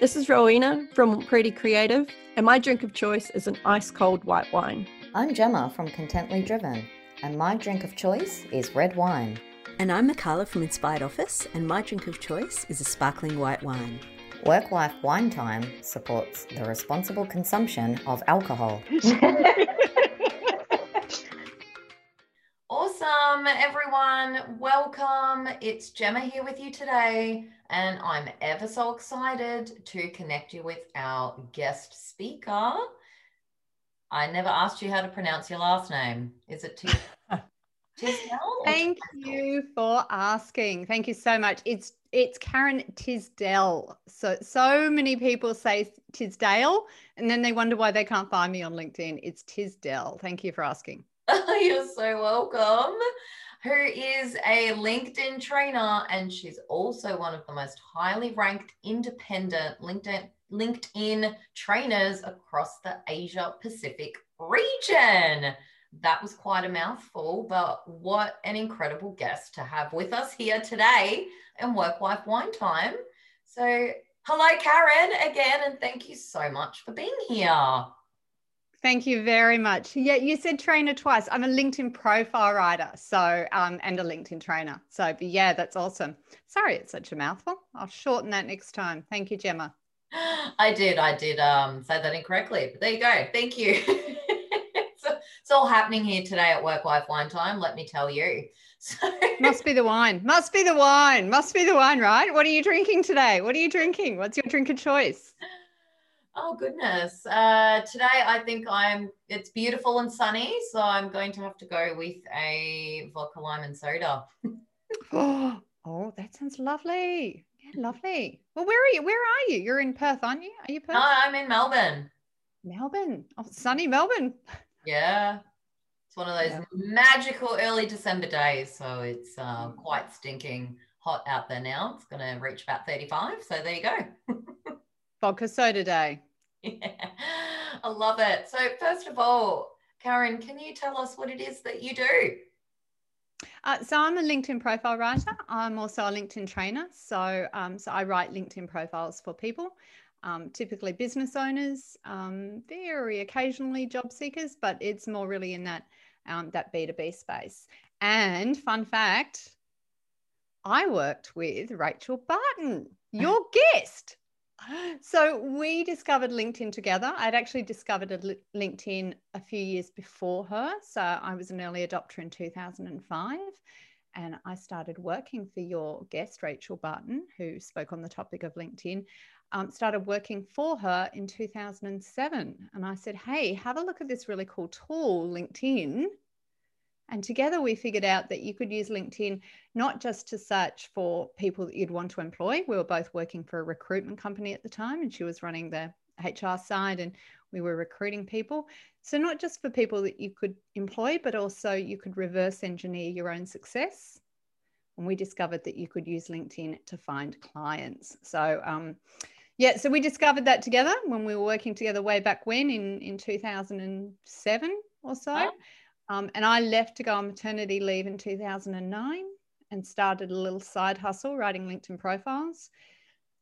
This is Rowena from Pretty Creative, and my drink of choice is an ice cold white wine. I'm Gemma from Contently Driven, and my drink of choice is red wine. And I'm Mikala from Inspired Office, and my drink of choice is a sparkling white wine. Work Life Wine Time supports the responsible consumption of alcohol. everyone. Welcome. It's Gemma here with you today, and I'm ever so excited to connect you with our guest speaker. I never asked you how to pronounce your last name. Is it Tis- Thank you for asking. Thank you so much. It's it's Karen Tisdell. So so many people say Tisdale, and then they wonder why they can't find me on LinkedIn. It's Tisdell. Thank you for asking. You're so welcome. Who is a LinkedIn trainer, and she's also one of the most highly ranked independent LinkedIn LinkedIn trainers across the Asia Pacific region. That was quite a mouthful, but what an incredible guest to have with us here today in Work Life Wine Time. So, hello, Karen, again, and thank you so much for being here. Thank you very much. Yeah, you said trainer twice. I'm a LinkedIn profile writer, so um, and a LinkedIn trainer. So, yeah, that's awesome. Sorry, it's such a mouthful. I'll shorten that next time. Thank you, Gemma. I did, I did um, say that incorrectly, but there you go. Thank you. it's, it's all happening here today at Work Life Wine Time, let me tell you. So, Must be the wine. Must be the wine. Must be the wine, right? What are you drinking today? What are you drinking? What's your drink of choice? Oh goodness. Uh, today I think I'm, it's beautiful and sunny, so I'm going to have to go with a vodka lime and soda. Oh, oh, that sounds lovely. Yeah, lovely. Well, where are you? Where are you? You're in Perth, aren't you? Are you Perth? No, I'm in Melbourne. Melbourne. Oh, sunny Melbourne. Yeah. It's one of those Yeah. magical early December days. So it's uh, quite stinking hot out there now. It's going to reach about 35. So there you go. Vodka soda day. Yeah, I love it. So, first of all, Karen, can you tell us what it is that you do? Uh, so I'm a LinkedIn profile writer. I'm also a LinkedIn trainer. So, um, so I write LinkedIn profiles for people, um, typically business owners, um, very occasionally job seekers, but it's more really in that um, that B2B space. And fun fact, I worked with Rachel Barton, your guest. So we discovered LinkedIn together. I'd actually discovered LinkedIn a few years before her. So I was an early adopter in 2005. And I started working for your guest, Rachel Barton, who spoke on the topic of LinkedIn. Um, started working for her in 2007. And I said, hey, have a look at this really cool tool, LinkedIn. And together we figured out that you could use LinkedIn not just to search for people that you'd want to employ. We were both working for a recruitment company at the time, and she was running the HR side, and we were recruiting people. So, not just for people that you could employ, but also you could reverse engineer your own success. And we discovered that you could use LinkedIn to find clients. So, um, yeah, so we discovered that together when we were working together way back when in, in 2007 or so. Oh. Um, and I left to go on maternity leave in 2009 and started a little side hustle writing LinkedIn profiles.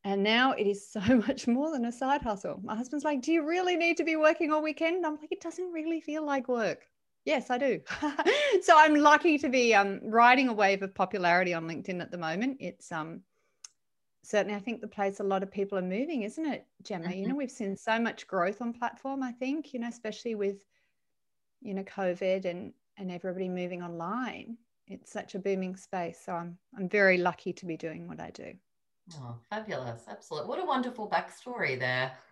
And now it is so much more than a side hustle. My husband's like, Do you really need to be working all weekend? I'm like, It doesn't really feel like work. Yes, I do. so I'm lucky to be um, riding a wave of popularity on LinkedIn at the moment. It's um, certainly, I think, the place a lot of people are moving, isn't it, Gemma? You know, we've seen so much growth on platform, I think, you know, especially with you know covid and and everybody moving online it's such a booming space so i'm i'm very lucky to be doing what i do Oh, fabulous. Absolutely. What a wonderful backstory there.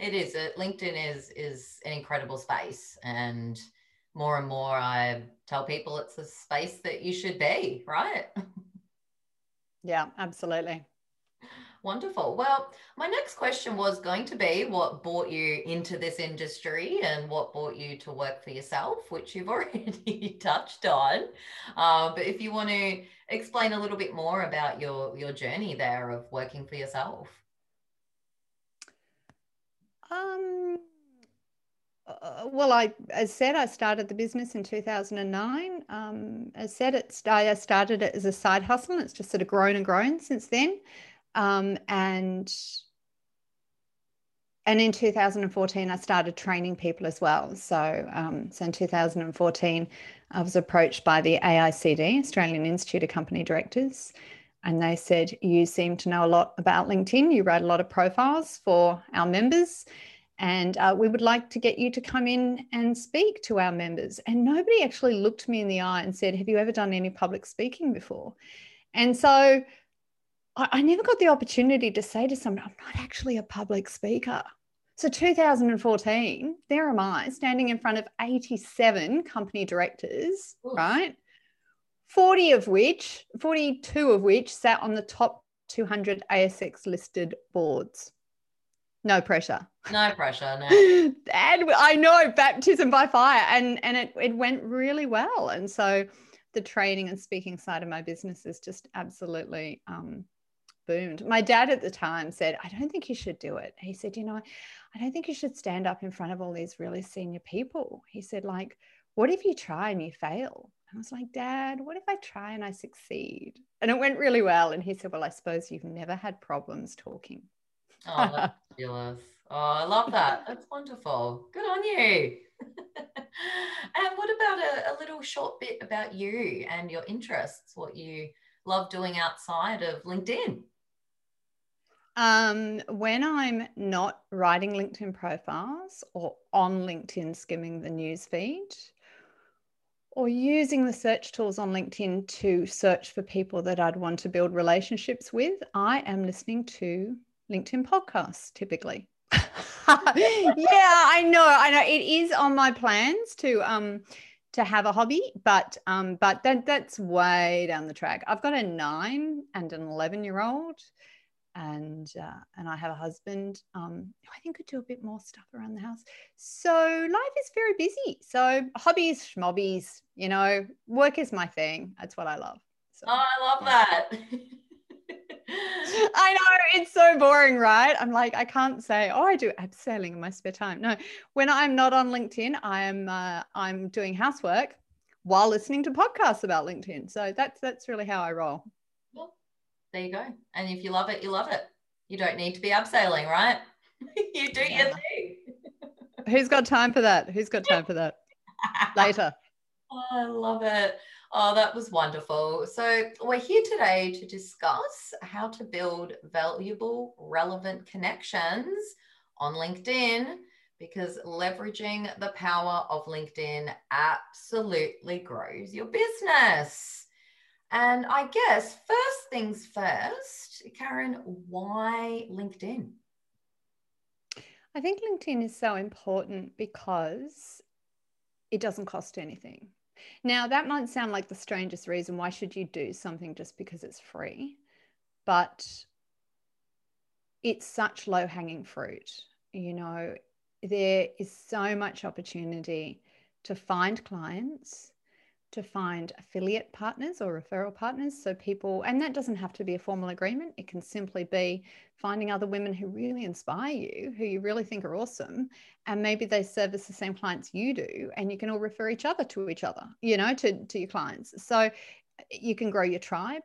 it is. It, LinkedIn is is an incredible space. And more and more I tell people it's a space that you should be, right? yeah absolutely Wonderful. Well, my next question was going to be what brought you into this industry and what brought you to work for yourself, which you've already touched on. Uh, but if you want to explain a little bit more about your your journey there of working for yourself. um uh, well, I, as said, I started the business in 2009. Um, as said, it, I started it as a side hustle it's just sort of grown and grown since then. Um, and and in 2014, I started training people as well. So, um, so in 2014, I was approached by the AICD, Australian Institute of Company Directors, and they said, You seem to know a lot about LinkedIn. You write a lot of profiles for our members, and uh, we would like to get you to come in and speak to our members. And nobody actually looked me in the eye and said, Have you ever done any public speaking before? And so I, I never got the opportunity to say to someone, I'm not actually a public speaker. So 2014, there am I standing in front of 87 company directors, Oof. right? 40 of which, 42 of which sat on the top 200 ASX listed boards. No pressure. No pressure, no. and I know baptism by fire and and it it went really well. And so the training and speaking side of my business is just absolutely um, boomed. My dad at the time said, I don't think you should do it. He said, you know, I don't think you should stand up in front of all these really senior people. He said, like, what if you try and you fail? I was like, Dad, what if I try and I succeed? And it went really well. And he said, Well, I suppose you've never had problems talking. Oh, that's fabulous. Oh, I love that. That's wonderful. Good on you. and what about a, a little short bit about you and your interests, what you love doing outside of LinkedIn? Um, when I'm not writing LinkedIn profiles or on LinkedIn skimming the news feed or using the search tools on LinkedIn to search for people that I'd want to build relationships with, I am listening to LinkedIn podcasts typically. yeah, I know, I know. It is on my plans to um to have a hobby, but um, but that that's way down the track. I've got a nine and an eleven year old, and uh, and I have a husband um, I think could do a bit more stuff around the house. So life is very busy. So hobbies, schmobbies, you know, work is my thing. That's what I love. So, oh, I love that. I know it's so boring, right? I'm like, I can't say, oh, I do abseiling in my spare time. No, when I'm not on LinkedIn, I am uh, I'm doing housework while listening to podcasts about LinkedIn. So that's that's really how I roll there you go. And if you love it, you love it. You don't need to be abseiling, right? you do yeah. your thing. Who's got time for that? Who's got time for that? Later. Oh, I love it. Oh, that was wonderful. So, we're here today to discuss how to build valuable, relevant connections on LinkedIn because leveraging the power of LinkedIn absolutely grows your business. And I guess first things first, Karen, why LinkedIn? I think LinkedIn is so important because it doesn't cost anything. Now, that might sound like the strangest reason. Why should you do something just because it's free? But it's such low hanging fruit. You know, there is so much opportunity to find clients to find affiliate partners or referral partners. So, people, and that doesn't have to be a formal agreement, it can simply be finding other women who really inspire you, who you really think are awesome. And maybe they service the same clients you do, and you can all refer each other to each other, you know, to, to your clients. So, you can grow your tribe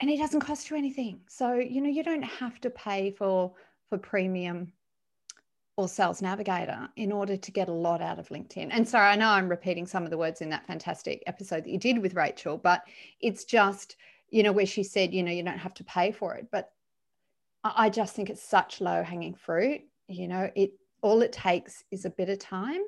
and it doesn't cost you anything. So, you know, you don't have to pay for for premium or Sales Navigator in order to get a lot out of LinkedIn. And sorry, I know I'm repeating some of the words in that fantastic episode that you did with Rachel, but it's just, you know, where she said, you know, you don't have to pay for it. But I just think it's such low hanging fruit. You know, it all it takes is a bit of time.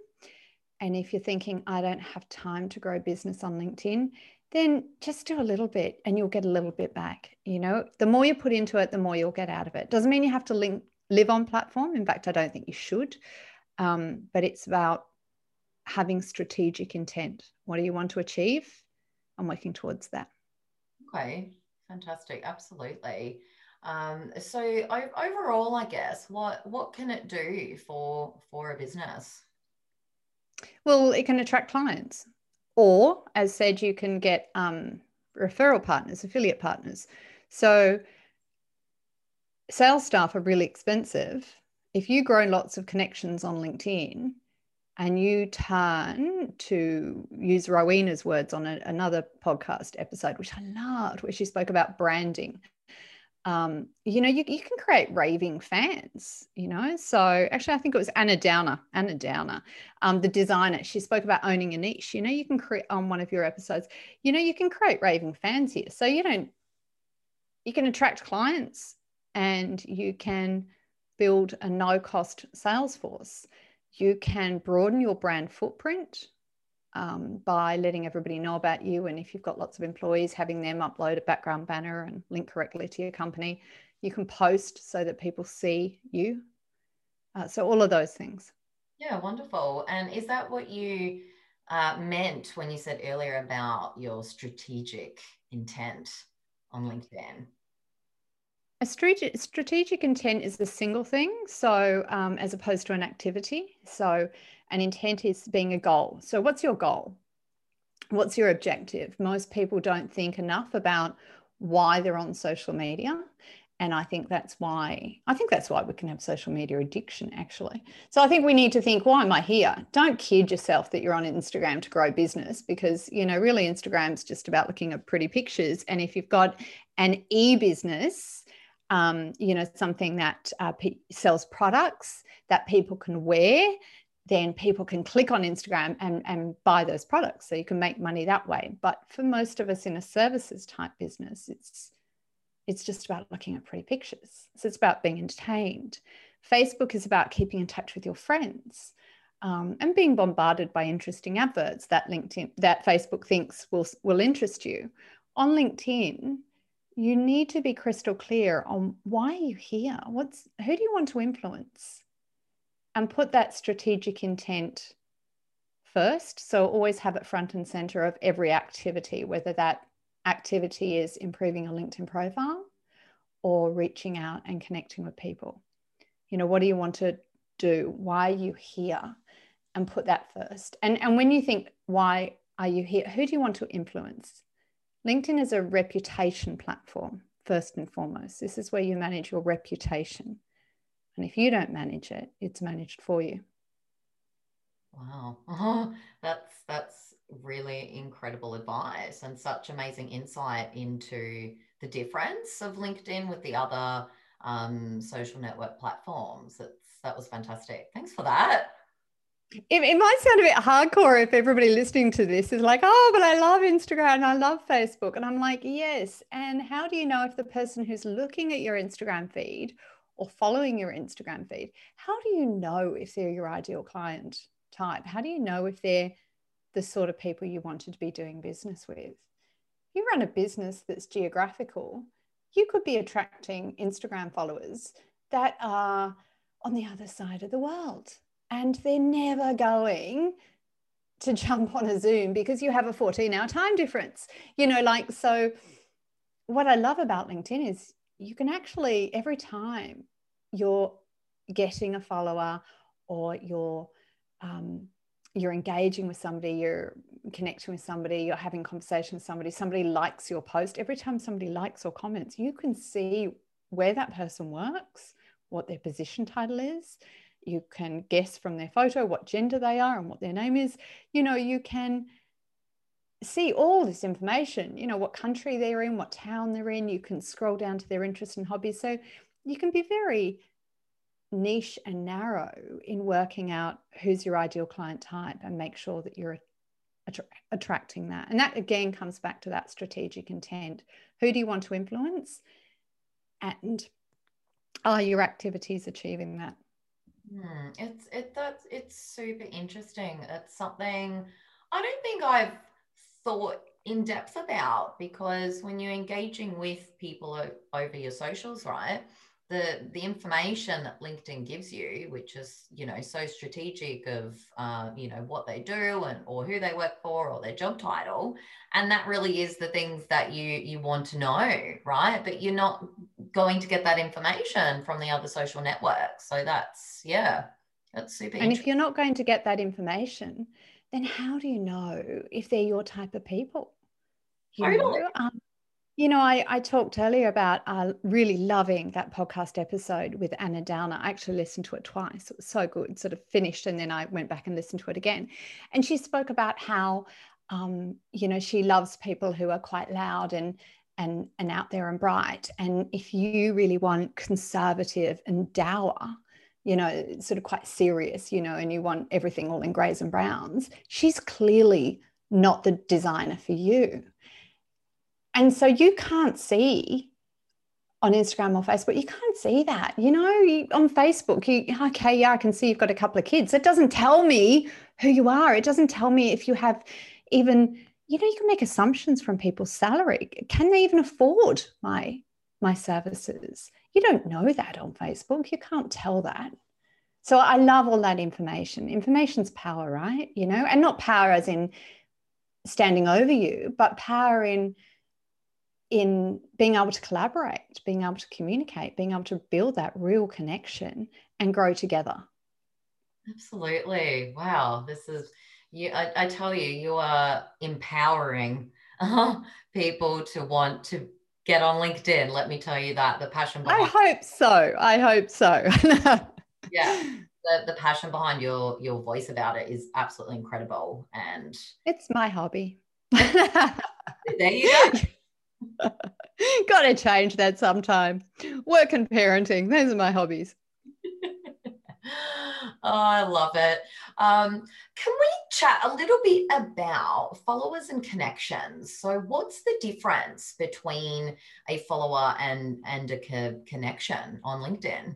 And if you're thinking, I don't have time to grow business on LinkedIn, then just do a little bit and you'll get a little bit back. You know, the more you put into it, the more you'll get out of it. Doesn't mean you have to link live on platform. In fact, I don't think you should. Um, but it's about having strategic intent. What do you want to achieve? I'm working towards that. Okay, fantastic. Absolutely. Um, so overall, I guess what what can it do for for a business? Well, it can attract clients, or as said, you can get um, referral partners, affiliate partners. So sales staff are really expensive. If you grow lots of connections on LinkedIn and you turn to use Rowena's words on a, another podcast episode, which I loved, where she spoke about branding. um, you know, you, you can create raving fans, you know. So actually, I think it was Anna Downer, Anna Downer, um, the designer. She spoke about owning a niche. You know, you can create on one of your episodes, you know, you can create raving fans here. So you don't, you can attract clients and you can build a no cost sales force. You can broaden your brand footprint um, by letting everybody know about you. And if you've got lots of employees, having them upload a background banner and link correctly to your company. You can post so that people see you. Uh, so, all of those things. Yeah, wonderful. And is that what you uh, meant when you said earlier about your strategic intent on LinkedIn? A strategic, intent is a single thing, so um, as opposed to an activity. So, an intent is being a goal. So, what's your goal? What's your objective? Most people don't think enough about why they're on social media. And I think that's why I think that's why we can have social media addiction actually. So I think we need to think, why am I here? Don't kid yourself that you're on Instagram to grow business because you know really Instagram's just about looking at pretty pictures. And if you've got an e-business, um, you know something that uh, p- sells products that people can wear then people can click on Instagram and, and buy those products. So you can make money that way. But for most of us in a services type business, it's it's just about looking at pretty pictures. So it's about being entertained. Facebook is about keeping in touch with your friends um, and being bombarded by interesting adverts that LinkedIn that Facebook thinks will will interest you. On LinkedIn, you need to be crystal clear on why are you here? What's who do you want to influence? and put that strategic intent first. So always have it front and center of every activity, whether that activity is improving a LinkedIn profile or reaching out and connecting with people. You know, what do you want to do? Why are you here? And put that first. And, and when you think, why are you here? Who do you want to influence? LinkedIn is a reputation platform, first and foremost. This is where you manage your reputation. And if you don't manage it, it's managed for you. Wow. Oh, that's that's really incredible advice and such amazing insight into the difference of LinkedIn with the other um, social network platforms. That's that was fantastic. Thanks for that. It, it might sound a bit hardcore if everybody listening to this is like, oh, but I love Instagram and I love Facebook. And I'm like, yes. And how do you know if the person who's looking at your Instagram feed or following your Instagram feed, how do you know if they're your ideal client type? How do you know if they're the sort of people you wanted to be doing business with? You run a business that's geographical, you could be attracting Instagram followers that are on the other side of the world and they're never going to jump on a Zoom because you have a 14 hour time difference. You know, like, so what I love about LinkedIn is you can actually, every time you're getting a follower or you're, um, you're engaging with somebody, you're connecting with somebody, you're having conversation with somebody, somebody likes your post. Every time somebody likes or comments, you can see where that person works, what their position title is. You can guess from their photo what gender they are and what their name is. You know, you can see all this information, you know, what country they're in, what town they're in. You can scroll down to their interests and hobbies. So you can be very niche and narrow in working out who's your ideal client type and make sure that you're attra- attracting that. And that again comes back to that strategic intent. Who do you want to influence? And are your activities achieving that? Hmm. It's it that's it's super interesting. It's something I don't think I've thought in depth about because when you're engaging with people over your socials, right? The, the information that LinkedIn gives you, which is you know so strategic of uh, you know what they do and or who they work for or their job title, and that really is the things that you you want to know, right? But you're not going to get that information from the other social networks, so that's yeah, that's super. And if you're not going to get that information, then how do you know if they're your type of people? You um, you know I, I talked earlier about uh, really loving that podcast episode with Anna Downer. I actually listened to it twice. It was so good, sort of finished, and then I went back and listened to it again. And she spoke about how, um, you know, she loves people who are quite loud and and and out there and bright and if you really want conservative and dour you know sort of quite serious you know and you want everything all in grays and browns she's clearly not the designer for you and so you can't see on Instagram or Facebook, you can't see that. You know, you, on Facebook, you okay, yeah, I can see you've got a couple of kids. It doesn't tell me who you are. It doesn't tell me if you have even, you know, you can make assumptions from people's salary. Can they even afford my my services? You don't know that on Facebook. You can't tell that. So I love all that information. Information's power, right? You know, and not power as in standing over you, but power in in being able to collaborate, being able to communicate, being able to build that real connection and grow together. Absolutely. Wow. This is you. I, I tell you, you are empowering uh, people to want to get on LinkedIn. Let me tell you that the passion. Behind- I hope so. I hope so. yeah. The, the passion behind your your voice about it is absolutely incredible and it's my hobby there you go Got to change that sometime. Work and parenting, those are my hobbies. oh, I love it. Um, can we chat a little bit about followers and connections? So, what's the difference between a follower and and a co- connection on LinkedIn?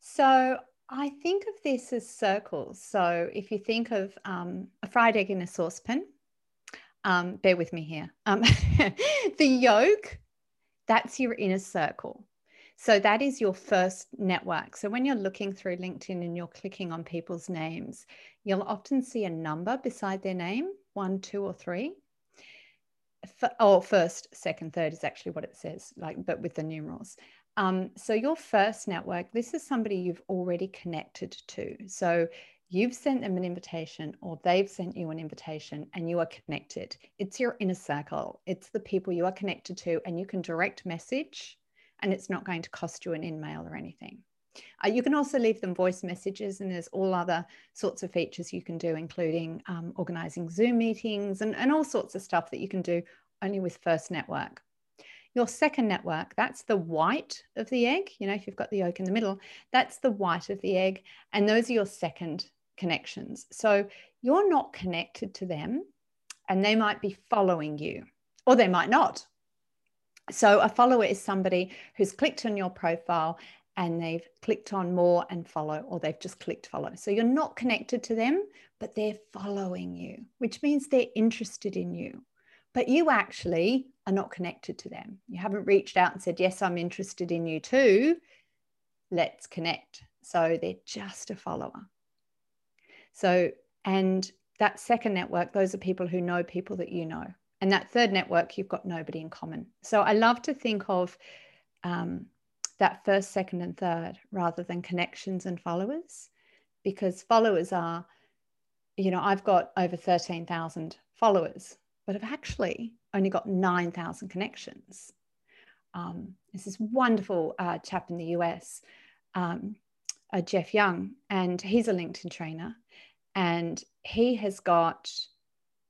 So, I think of this as circles. So, if you think of um, a fried egg in a saucepan, um, bear with me here. Um, the yolk, that's your inner circle. So that is your first network. So when you're looking through LinkedIn and you're clicking on people's names, you'll often see a number beside their name one, two, or three. For, oh, first, second, third is actually what it says, like, but with the numerals. Um, so your first network, this is somebody you've already connected to. So you've sent them an invitation or they've sent you an invitation and you are connected. It's your inner circle, it's the people you are connected to, and you can direct message and it's not going to cost you an email or anything. Uh, you can also leave them voice messages, and there's all other sorts of features you can do, including um, organizing Zoom meetings and, and all sorts of stuff that you can do only with First Network. Your second network, that's the white of the egg. You know, if you've got the yolk in the middle, that's the white of the egg. And those are your second connections. So you're not connected to them and they might be following you or they might not. So a follower is somebody who's clicked on your profile and they've clicked on more and follow, or they've just clicked follow. So you're not connected to them, but they're following you, which means they're interested in you. But you actually are not connected to them. You haven't reached out and said, Yes, I'm interested in you too. Let's connect. So they're just a follower. So, and that second network, those are people who know people that you know. And that third network, you've got nobody in common. So I love to think of um, that first, second, and third rather than connections and followers, because followers are, you know, I've got over 13,000 followers, but I've actually only got 9,000 connections. Um, this wonderful uh, chap in the US, um, uh, Jeff Young, and he's a LinkedIn trainer and he has got,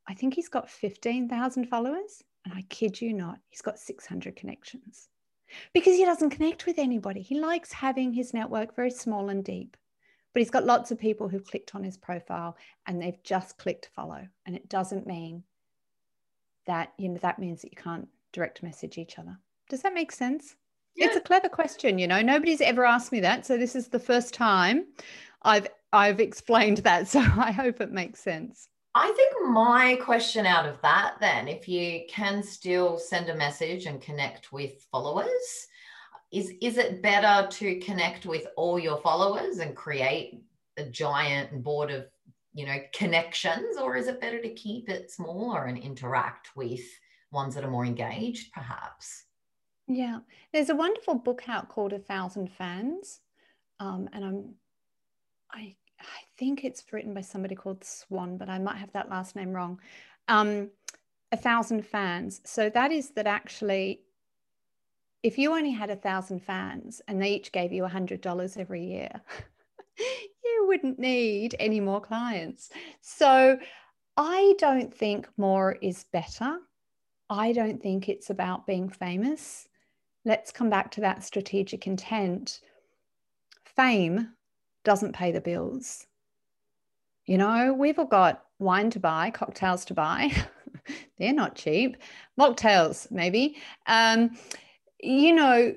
I think he's got 15,000 followers. And I kid you not, he's got 600 connections because he doesn't connect with anybody. He likes having his network very small and deep. But he's got lots of people who've clicked on his profile and they've just clicked follow. And it doesn't mean that, you know, that means that you can't direct message each other. Does that make sense? Yeah. It's a clever question, you know. Nobody's ever asked me that. So this is the first time I've I've explained that. So I hope it makes sense. I think my question out of that then, if you can still send a message and connect with followers, is is it better to connect with all your followers and create a giant board of you know connections or is it better to keep it smaller and interact with ones that are more engaged perhaps yeah there's a wonderful book out called a thousand fans um, and i'm I I think it's written by somebody called Swan, but I might have that last name wrong. Um, a thousand fans. So that is that actually, if you only had a thousand fans and they each gave you a hundred dollars every year, you wouldn't need any more clients. So I don't think more is better. I don't think it's about being famous. Let's come back to that strategic intent. Fame doesn't pay the bills. You know, we've all got wine to buy, cocktails to buy. They're not cheap. Mocktails, maybe. Um, you know,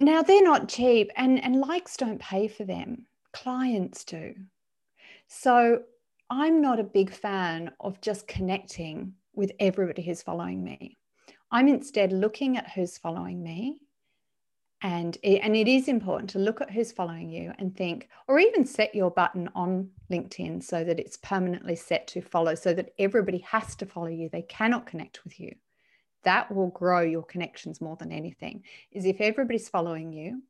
now they're not cheap and, and likes don't pay for them. Clients do. So I'm not a big fan of just connecting with everybody who's following me. I'm instead looking at who's following me. And it, and it is important to look at who's following you and think, or even set your button on LinkedIn so that it's permanently set to follow, so that everybody has to follow you. They cannot connect with you. That will grow your connections more than anything. Is if everybody's following you,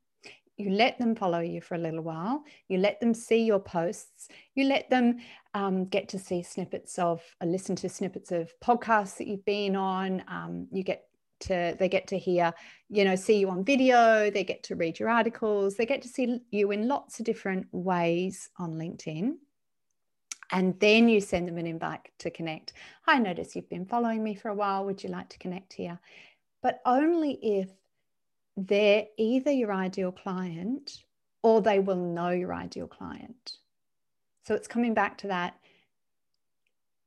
you let them follow you for a little while you let them see your posts you let them um, get to see snippets of uh, listen to snippets of podcasts that you've been on um, you get to they get to hear you know see you on video they get to read your articles they get to see you in lots of different ways on linkedin and then you send them an invite to connect i notice you've been following me for a while would you like to connect here but only if they're either your ideal client or they will know your ideal client. So it's coming back to that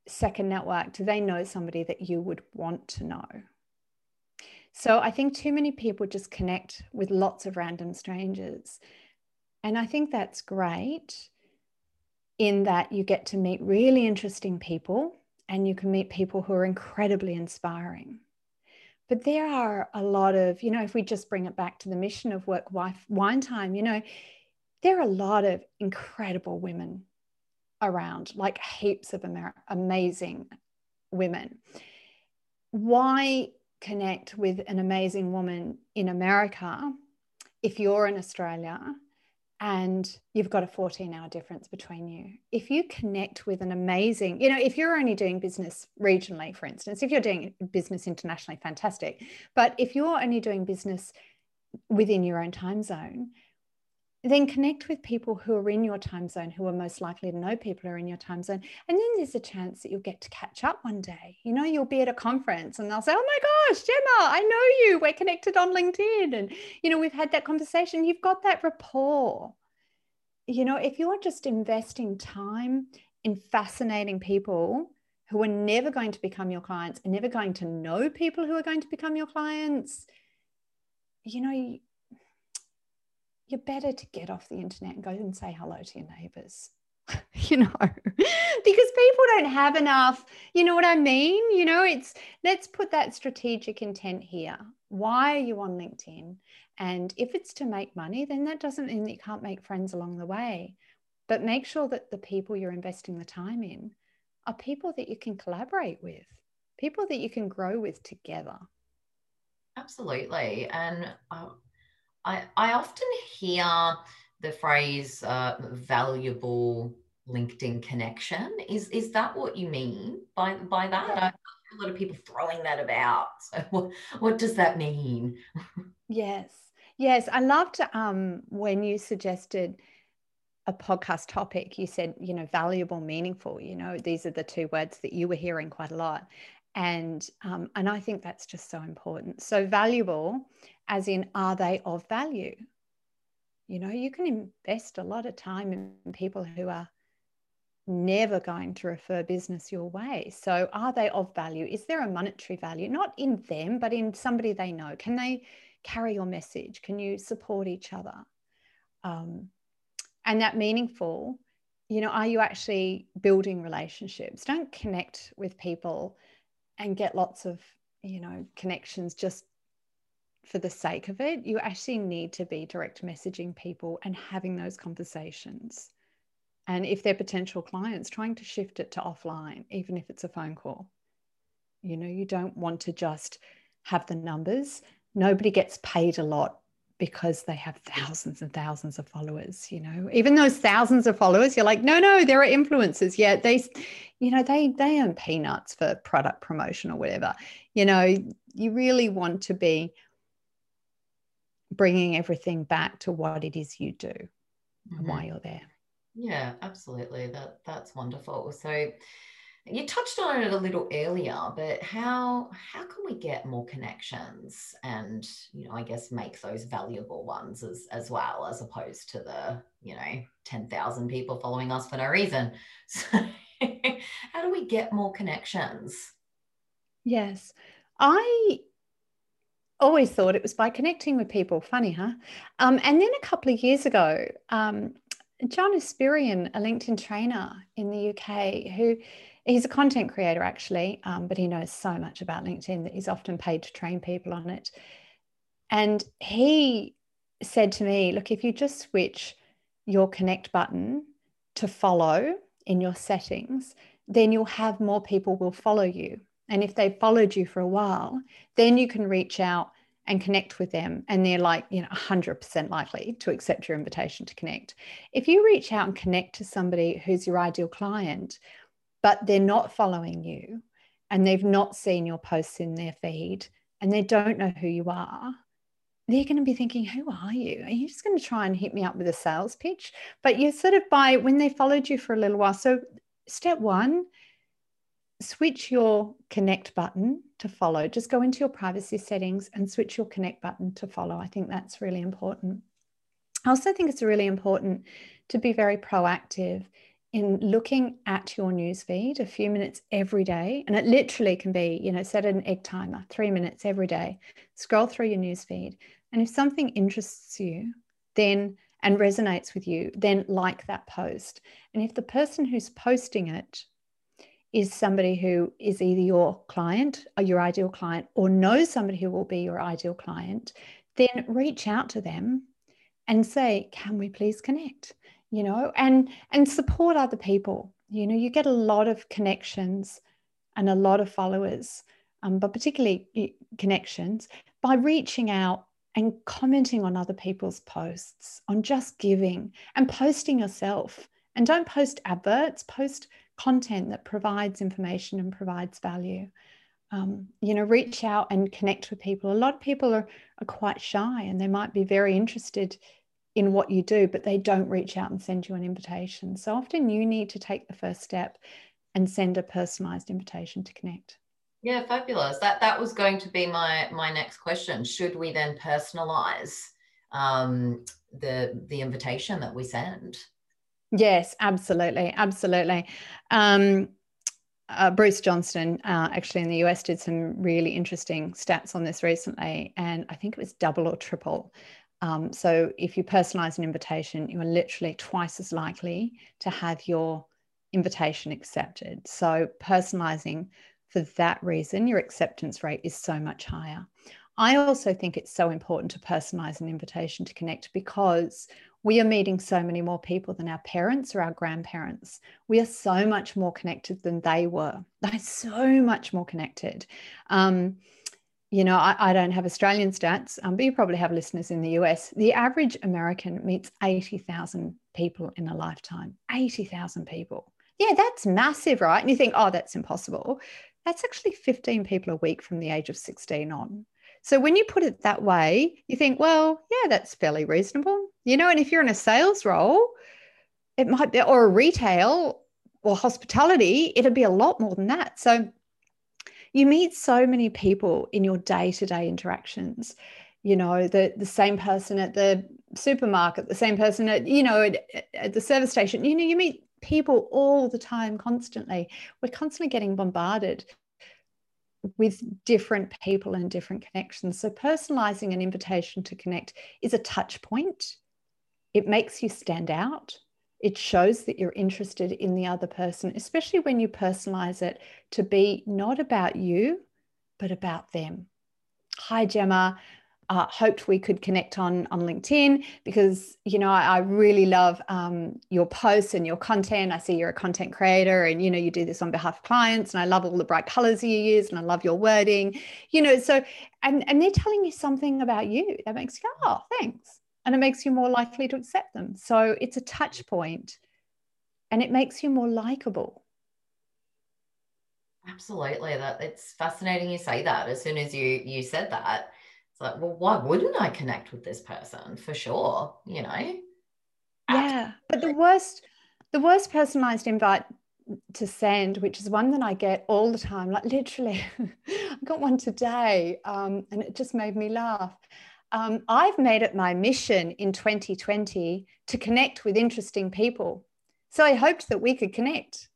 second network. Do they know somebody that you would want to know? So I think too many people just connect with lots of random strangers. And I think that's great in that you get to meet really interesting people and you can meet people who are incredibly inspiring. But there are a lot of, you know, if we just bring it back to the mission of work, wife, wine time, you know, there are a lot of incredible women around, like heaps of Amer- amazing women. Why connect with an amazing woman in America if you're in Australia and you've got a 14 hour difference between you. If you connect with an amazing, you know, if you're only doing business regionally, for instance, if you're doing business internationally, fantastic. But if you're only doing business within your own time zone, then connect with people who are in your time zone, who are most likely to know people who are in your time zone. And then there's a chance that you'll get to catch up one day. You know, you'll be at a conference and they'll say, Oh my gosh, Gemma, I know you. We're connected on LinkedIn. And, you know, we've had that conversation. You've got that rapport. You know, if you're just investing time in fascinating people who are never going to become your clients and never going to know people who are going to become your clients, you know, you're better to get off the internet and go and say hello to your neighbors you know. Because people don't have enough you know what i mean? You know it's let's put that strategic intent here. Why are you on linkedin? And if it's to make money then that doesn't mean that you can't make friends along the way. But make sure that the people you're investing the time in are people that you can collaborate with people that you can grow with together. Absolutely. And uh, I, I often hear the phrase uh, valuable LinkedIn connection. Is is that what you mean by by that? Yeah. I hear a lot of people throwing that about. So what what does that mean? yes, yes. I loved um, when you suggested a podcast topic. You said you know valuable, meaningful. You know these are the two words that you were hearing quite a lot, and um, and I think that's just so important. So valuable as in, are they of value? You know, you can invest a lot of time in people who are never going to refer business your way. So, are they of value? Is there a monetary value? Not in them, but in somebody they know. Can they carry your message? Can you support each other? Um, and that meaningful, you know, are you actually building relationships? Don't connect with people and get lots of, you know, connections just for the sake of it. You actually need to be direct messaging people and having those conversations. And if they're potential clients, trying to shift it to offline, even if it's a phone call. You know, you don't want to just have the numbers. Nobody gets paid a lot because they have thousands and thousands of followers you know? Even those thousands of followers you're like no no there are influencers. Yeah they you know they they earn peanuts for product promotion or whatever. You know you really want to be bringing everything back to what it is you do mm-hmm. and why you're there. Yeah absolutely. That that's wonderful. So you touched on it a little earlier, but how how can we get more connections and you know I guess make those valuable ones as as well as opposed to the you know ten thousand people following us for no reason. So how do we get more connections? Yes, I always thought it was by connecting with people. Funny, huh? Um, and then a couple of years ago, um, John Espirian, a LinkedIn trainer in the UK, who he's a content creator actually, um, but he knows so much about LinkedIn that he's often paid to train people on it. And he said to me, Look, if you just switch your connect button to follow in your settings, then you'll have more people will follow you. And if they followed you for a while, then you can reach out and connect with them and they're like you know 100% likely to accept your invitation to connect if you reach out and connect to somebody who's your ideal client but they're not following you and they've not seen your posts in their feed and they don't know who you are, they're going to be thinking, Who are you? Are you just going to try and hit me up with a sales pitch? But you sort of by when they followed you for a little while. So, step one, switch your connect button to follow. Just go into your privacy settings and switch your connect button to follow. I think that's really important. I also think it's really important to be very proactive in looking at your newsfeed a few minutes every day, and it literally can be, you know, set an egg timer, three minutes every day, scroll through your newsfeed. And if something interests you, then and resonates with you, then like that post. And if the person who's posting it is somebody who is either your client or your ideal client or knows somebody who will be your ideal client, then reach out to them and say, Can we please connect? You know and and support other people. You know you get a lot of connections and a lot of followers um, but particularly connections by reaching out and commenting on other people's posts on just giving and posting yourself. And don't post adverts post content that provides information and provides value. Um, you know reach out and connect with people. A lot of people are, are quite shy and they might be very interested in what you do, but they don't reach out and send you an invitation. So often you need to take the first step and send a personalized invitation to connect. Yeah, fabulous. That that was going to be my my next question. Should we then personalize um, the the invitation that we send? Yes, absolutely, absolutely. Um, uh, Bruce Johnston, uh, actually in the US, did some really interesting stats on this recently, and I think it was double or triple um, so if you personalize an invitation, you are literally twice as likely to have your invitation accepted. So personalizing for that reason, your acceptance rate is so much higher. I also think it's so important to personalize an invitation to connect because we are meeting so many more people than our parents or our grandparents. We are so much more connected than they were. They're so much more connected. Um, you know, I, I, don't have Australian stats, um, but you probably have listeners in the US. The average American meets 80,000 people in a lifetime. 80,000 people. Yeah, that's massive, right? And you think, oh, that's impossible. That's actually 15 people a week from the age of 16 on. So when you put it that way, you think, well, yeah, that's fairly reasonable. You know, and if you're in a sales role, it might be, or a retail or hospitality, it'd be a lot more than that. So you meet so many people in your day-to-day interactions you know the the same person at the supermarket the same person at you know at, at the service station. You know you meet people all the time constantly. We're constantly getting bombarded with different people and different connections. So personalizing an invitation to connect is a touch point. It makes you stand out it shows that you're interested in the other person, especially when you personalize it to be not about you, but about them. Hi, Gemma. Uh, hoped we could connect on on LinkedIn because you know I, I really love um, your posts and your content. I see you're a content creator and you know you do this on behalf of clients, and I love all the bright colors you use, and I love your wording. You know, so and and they're telling you something about you that makes you go, oh, thanks and it makes you more likely to accept them. So it's a touch point and it makes you more likable. Absolutely. That it's fascinating you say that. As soon as you you said that, it's like, well, why wouldn't I connect with this person? For sure, you know. Yeah. But the worst, the worst personalized invite to send, which is one that I get all the time. Like literally, I got one today um, and it just made me laugh. Um, I've made it my mission in 2020 to connect with interesting people. So I hoped that we could connect.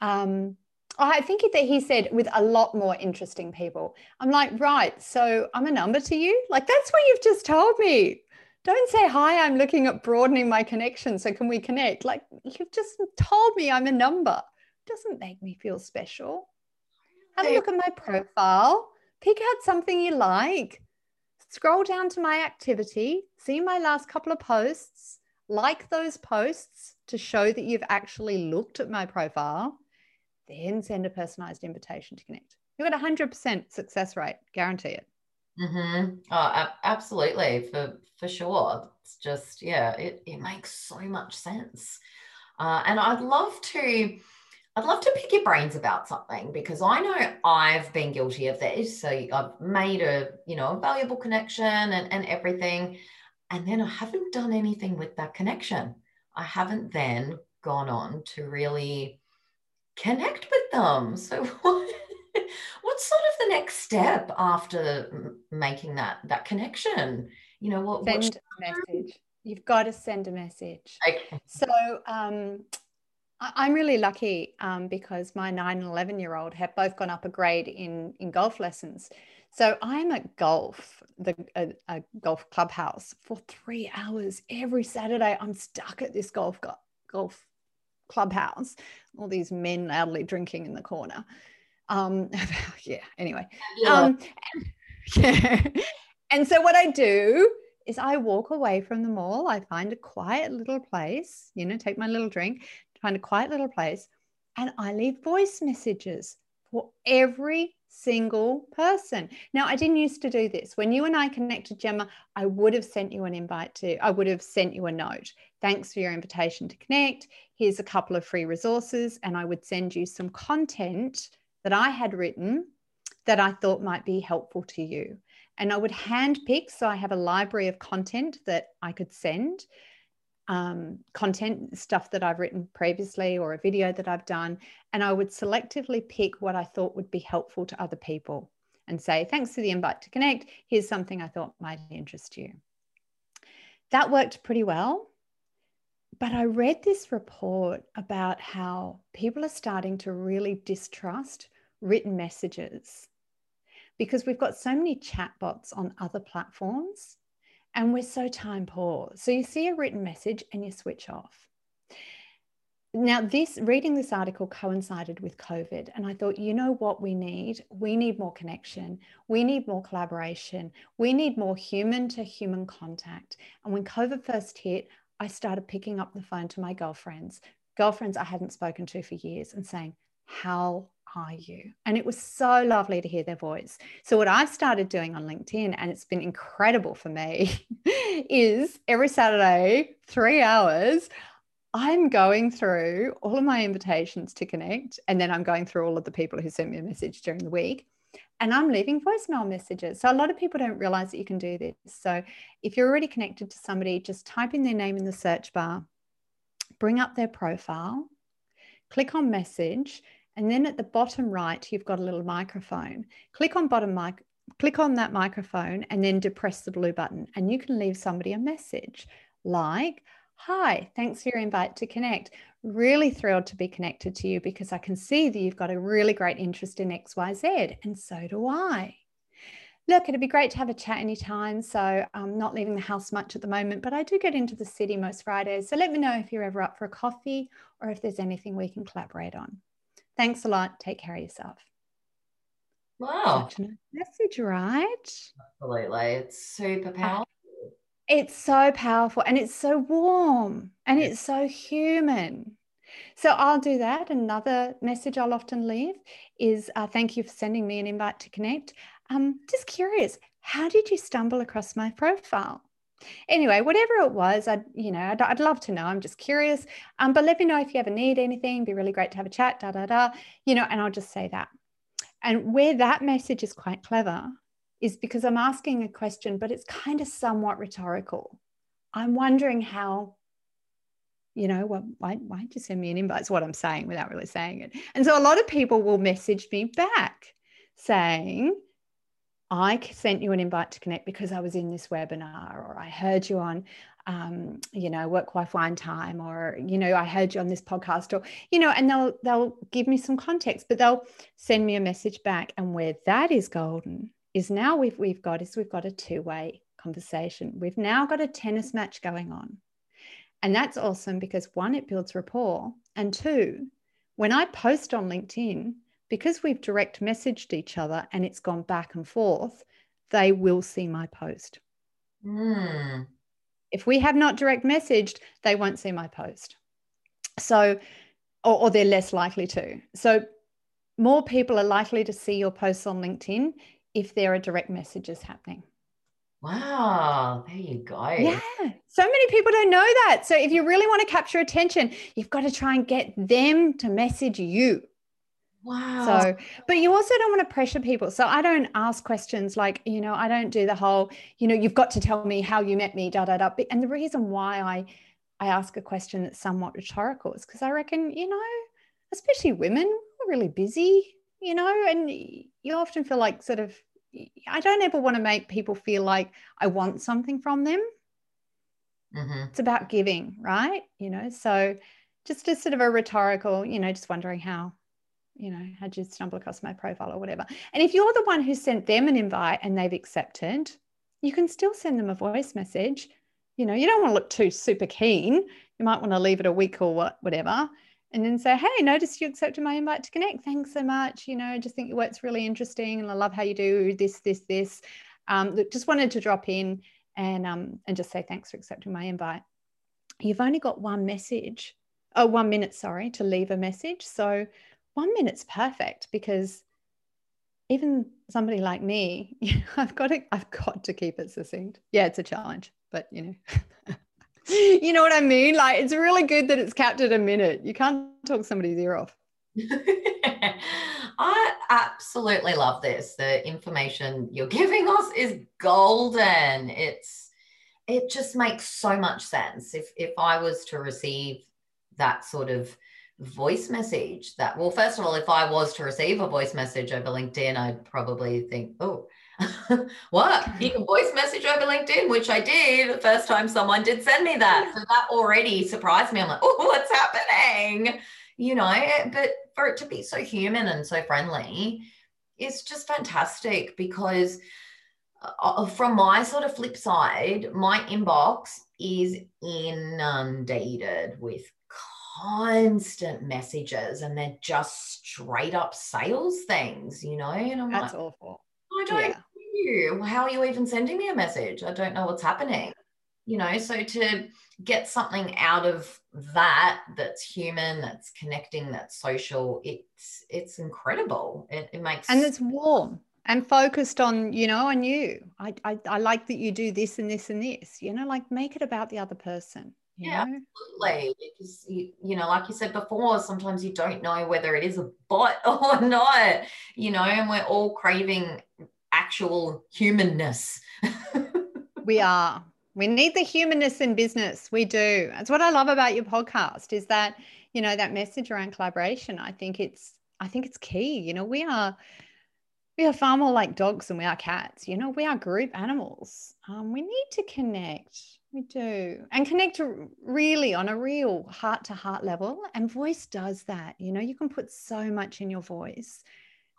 Um, I think that he said with a lot more interesting people. I'm like, right, so I'm a number to you? Like, that's what you've just told me. Don't say, hi, I'm looking at broadening my connection. So can we connect? Like, you've just told me I'm a number. Doesn't make me feel special. Have a look at my profile, pick out something you like, scroll down to my activity, see my last couple of posts, like those posts to show that you've actually looked at my profile then send a personalized invitation to connect. You've got a 100% success rate, guarantee it. Mm-hmm. Oh, absolutely, for for sure. It's just yeah, it it makes so much sense, uh, and I'd love to. I'd love to pick your brains about something because I know I've been guilty of this. So I've made a, you know, a valuable connection and, and everything. And then I haven't done anything with that connection. I haven't then gone on to really connect with them. So what, what's sort of the next step after making that that connection? You know, what send what a message. You've got to send a message. Okay. So um, I'm really lucky um, because my nine and 11 year old have both gone up a grade in, in golf lessons. So I'm at golf, the a, a, golf clubhouse for three hours every Saturday. I'm stuck at this golf golf clubhouse, all these men loudly drinking in the corner. Um, yeah, anyway. Yeah. Um, yeah. and so what I do is I walk away from the mall. I find a quiet little place, you know, take my little drink, find a quiet little place, and I leave voice messages for every single person. Now, I didn't used to do this. When you and I connected, Gemma, I would have sent you an invite to, I would have sent you a note. Thanks for your invitation to connect. Here's a couple of free resources. And I would send you some content that I had written that I thought might be helpful to you. And I would handpick. So I have a library of content that I could send um, content stuff that I've written previously or a video that I've done. And I would selectively pick what I thought would be helpful to other people and say, thanks for the invite to connect. Here's something I thought might interest you. That worked pretty well. But I read this report about how people are starting to really distrust written messages because we've got so many chatbots on other platforms and we're so time poor. So you see a written message and you switch off. Now, this reading this article coincided with COVID, and I thought, you know what we need? We need more connection. We need more collaboration. We need more human to human contact. And when COVID first hit, I started picking up the phone to my girlfriends, girlfriends I hadn't spoken to for years, and saying, How are you? And it was so lovely to hear their voice. So, what I've started doing on LinkedIn, and it's been incredible for me, is every Saturday, three hours, I'm going through all of my invitations to connect. And then I'm going through all of the people who sent me a message during the week. And I'm leaving voicemail messages. So, a lot of people don't realize that you can do this. So, if you're already connected to somebody, just type in their name in the search bar, bring up their profile, click on message and then at the bottom right, you've got a little microphone. Click on bottom mic, click on that microphone and then depress the blue button. And you can leave somebody a message like, Hi, thanks for your invite to connect. Really thrilled to be connected to you because I can see that you've got a really great interest in XYZ, and so do I. Look, it'd be great to have a chat anytime. So I'm not leaving the house much at the moment, but I do get into the city most Fridays. So let me know if you're ever up for a coffee or if there's anything we can collaborate on. Thanks a lot. Take care of yourself. Wow. Such a nice message, right? Absolutely. It's super powerful. It's so powerful and it's so warm and it's so human. So I'll do that. Another message I'll often leave is uh, thank you for sending me an invite to connect. Um, just curious, how did you stumble across my profile? Anyway, whatever it was, I'd, you know, I'd, I'd love to know. I'm just curious. Um, but let me know if you ever need anything. It'd be really great to have a chat, da, da, da, you know, and I'll just say that. And where that message is quite clever is because I'm asking a question, but it's kind of somewhat rhetorical. I'm wondering how you know, well, why, why'd you send me an invite? It's what I'm saying without really saying it. And so a lot of people will message me back saying, I sent you an invite to connect because I was in this webinar, or I heard you on, um, you know, work wife wine time, or you know, I heard you on this podcast, or you know, and they'll they'll give me some context, but they'll send me a message back. And where that is golden is now we've we've got is we've got a two way conversation. We've now got a tennis match going on, and that's awesome because one, it builds rapport, and two, when I post on LinkedIn because we've direct messaged each other and it's gone back and forth, they will see my post. Mm. If we have not direct messaged, they won't see my post. So, or, or, they're less likely to. So, more people are likely to see your posts on LinkedIn if there are direct messages happening. Wow, there you go. Yeah. So many people don't know that. So if you really want to capture attention, you've got to try and get them to message you. Wow. So, but you also don't want to pressure people. So I don't ask questions like, you know, I don't do the whole, you know, you've got to tell me how you met me, da da da. And the reason why I I ask a question that's somewhat rhetorical is because I reckon, you know, especially women are really busy, you know, and you often feel like sort of I don't ever want to make people feel like I want something from them. Mm-hmm. It's about giving, right? You know, so just a sort of a rhetorical, you know, just wondering how you know, how'd you stumble across my profile or whatever? And if you're the one who sent them an invite and they've accepted, you can still send them a voice message. You know, you don't want to look too super keen. You might want to leave it a week or what, whatever, and then say, "Hey, notice you accepted my invite to connect. Thanks so much. You know, I just think your work's really interesting, and I love how you do this, this, this. Um, look, just wanted to drop in and um, and just say thanks for accepting my invite. You've only got one message, oh, one minute, sorry, to leave a message. So one minute's perfect because even somebody like me, I've got to, I've got to keep it succinct. Yeah, it's a challenge, but you know, you know what I mean? Like it's really good that it's capped at a minute. You can't talk somebody's ear off. I absolutely love this. The information you're giving us is golden. It's it just makes so much sense. If if I was to receive that sort of voice message that well first of all if i was to receive a voice message over linkedin i'd probably think oh what? You can voice message over linkedin? Which i did the first time someone did send me that. So that already surprised me. I'm like oh what's happening? You know but for it to be so human and so friendly it's just fantastic because uh, from my sort of flip side my inbox is inundated with constant messages and they're just straight up sales things, you know? And I'm That's like, awful. I don't yeah. you. How are you even sending me a message? I don't know what's happening. You know, so to get something out of that that's human, that's connecting, that's social, it's it's incredible. It, it makes and it's warm and focused on you know on you I, I i like that you do this and this and this you know like make it about the other person yeah, know? absolutely. Because you, you know, like you said before, sometimes you don't know whether it is a bot or not. You know, and we're all craving actual humanness. we are. We need the humanness in business. We do. That's what I love about your podcast is that, you know, that message around collaboration. I think it's I think it's key. You know, we are we are far more like dogs than we are cats. You know, we are group animals. Um, we need to connect we do. And connect really on a real heart to heart level. And voice does that. You know, you can put so much in your voice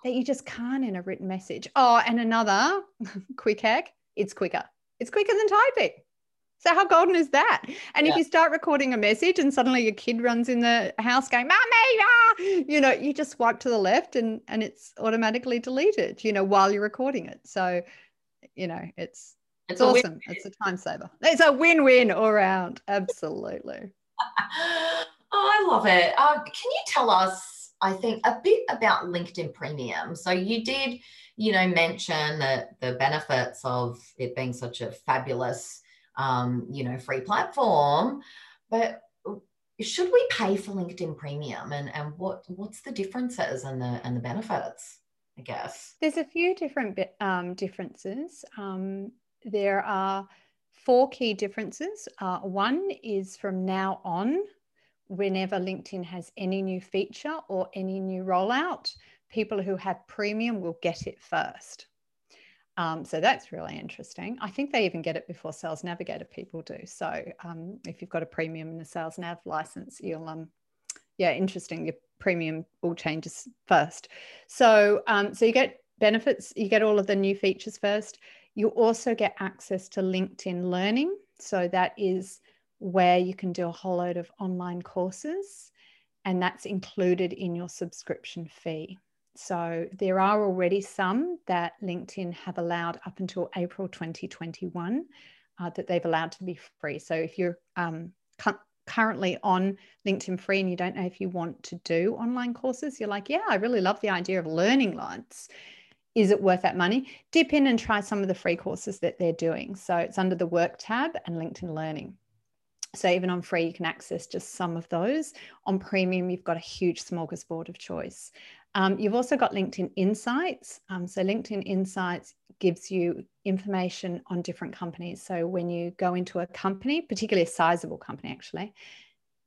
that you just can't in a written message. Oh, and another quick hack it's quicker. It's quicker than typing. So how golden is that? And yeah. if you start recording a message and suddenly your kid runs in the house going, "Mommy, ah! you know, you just swipe to the left and and it's automatically deleted, you know, while you're recording it. So, you know, it's it's awesome. It's a time saver. It's a win-win all around. Absolutely. oh, I love it. Uh, can you tell us, I think, a bit about LinkedIn Premium? So you did, you know, mention that the benefits of it being such a fabulous, um, you know, free platform, but should we pay for LinkedIn Premium, and and what what's the differences and the and the benefits? I guess there's a few different um, differences. Um, there are four key differences. Uh, one is from now on, whenever LinkedIn has any new feature or any new rollout, people who have premium will get it first. Um, so that's really interesting. I think they even get it before Sales Navigator people do. So um, if you've got a premium and a Sales Nav license, you'll, um, yeah, interesting. Your premium all changes first. So, um, so you get benefits, you get all of the new features first. You also get access to LinkedIn Learning. So that is where you can do a whole load of online courses, and that's included in your subscription fee. So there are already some that LinkedIn have allowed up until April 2021 uh, that they've allowed to be free. So if you're um, cu- currently on LinkedIn free and you don't know if you want to do online courses, you're like, yeah, I really love the idea of learning lots. Is it worth that money? Dip in and try some of the free courses that they're doing. So it's under the work tab and LinkedIn Learning. So even on free, you can access just some of those. On premium, you've got a huge smorgasbord of choice. Um, you've also got LinkedIn Insights. Um, so LinkedIn Insights gives you information on different companies. So when you go into a company, particularly a sizable company, actually,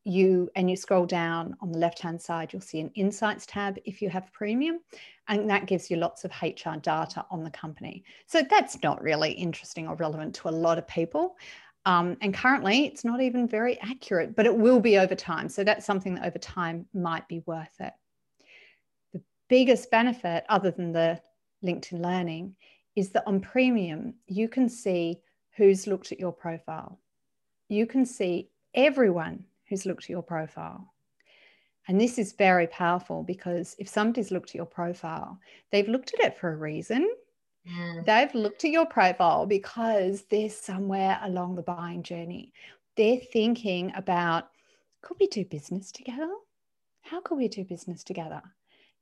you and you scroll down on the left hand side, you'll see an Insights tab if you have premium, and that gives you lots of HR data on the company. So that's not really interesting or relevant to a lot of people. Um, and currently, it's not even very accurate, but it will be over time. So that's something that over time might be worth it The biggest benefit, other than the LinkedIn Learning, is that on premium, you can see who's looked at your profile. You can see everyone who's looked at your profile. And this is very powerful because if somebody's looked at your profile, they've looked at it for a reason. Mm. They've looked at your profile because they're somewhere along the buying journey. They're thinking about could we do business together? How could we do business together?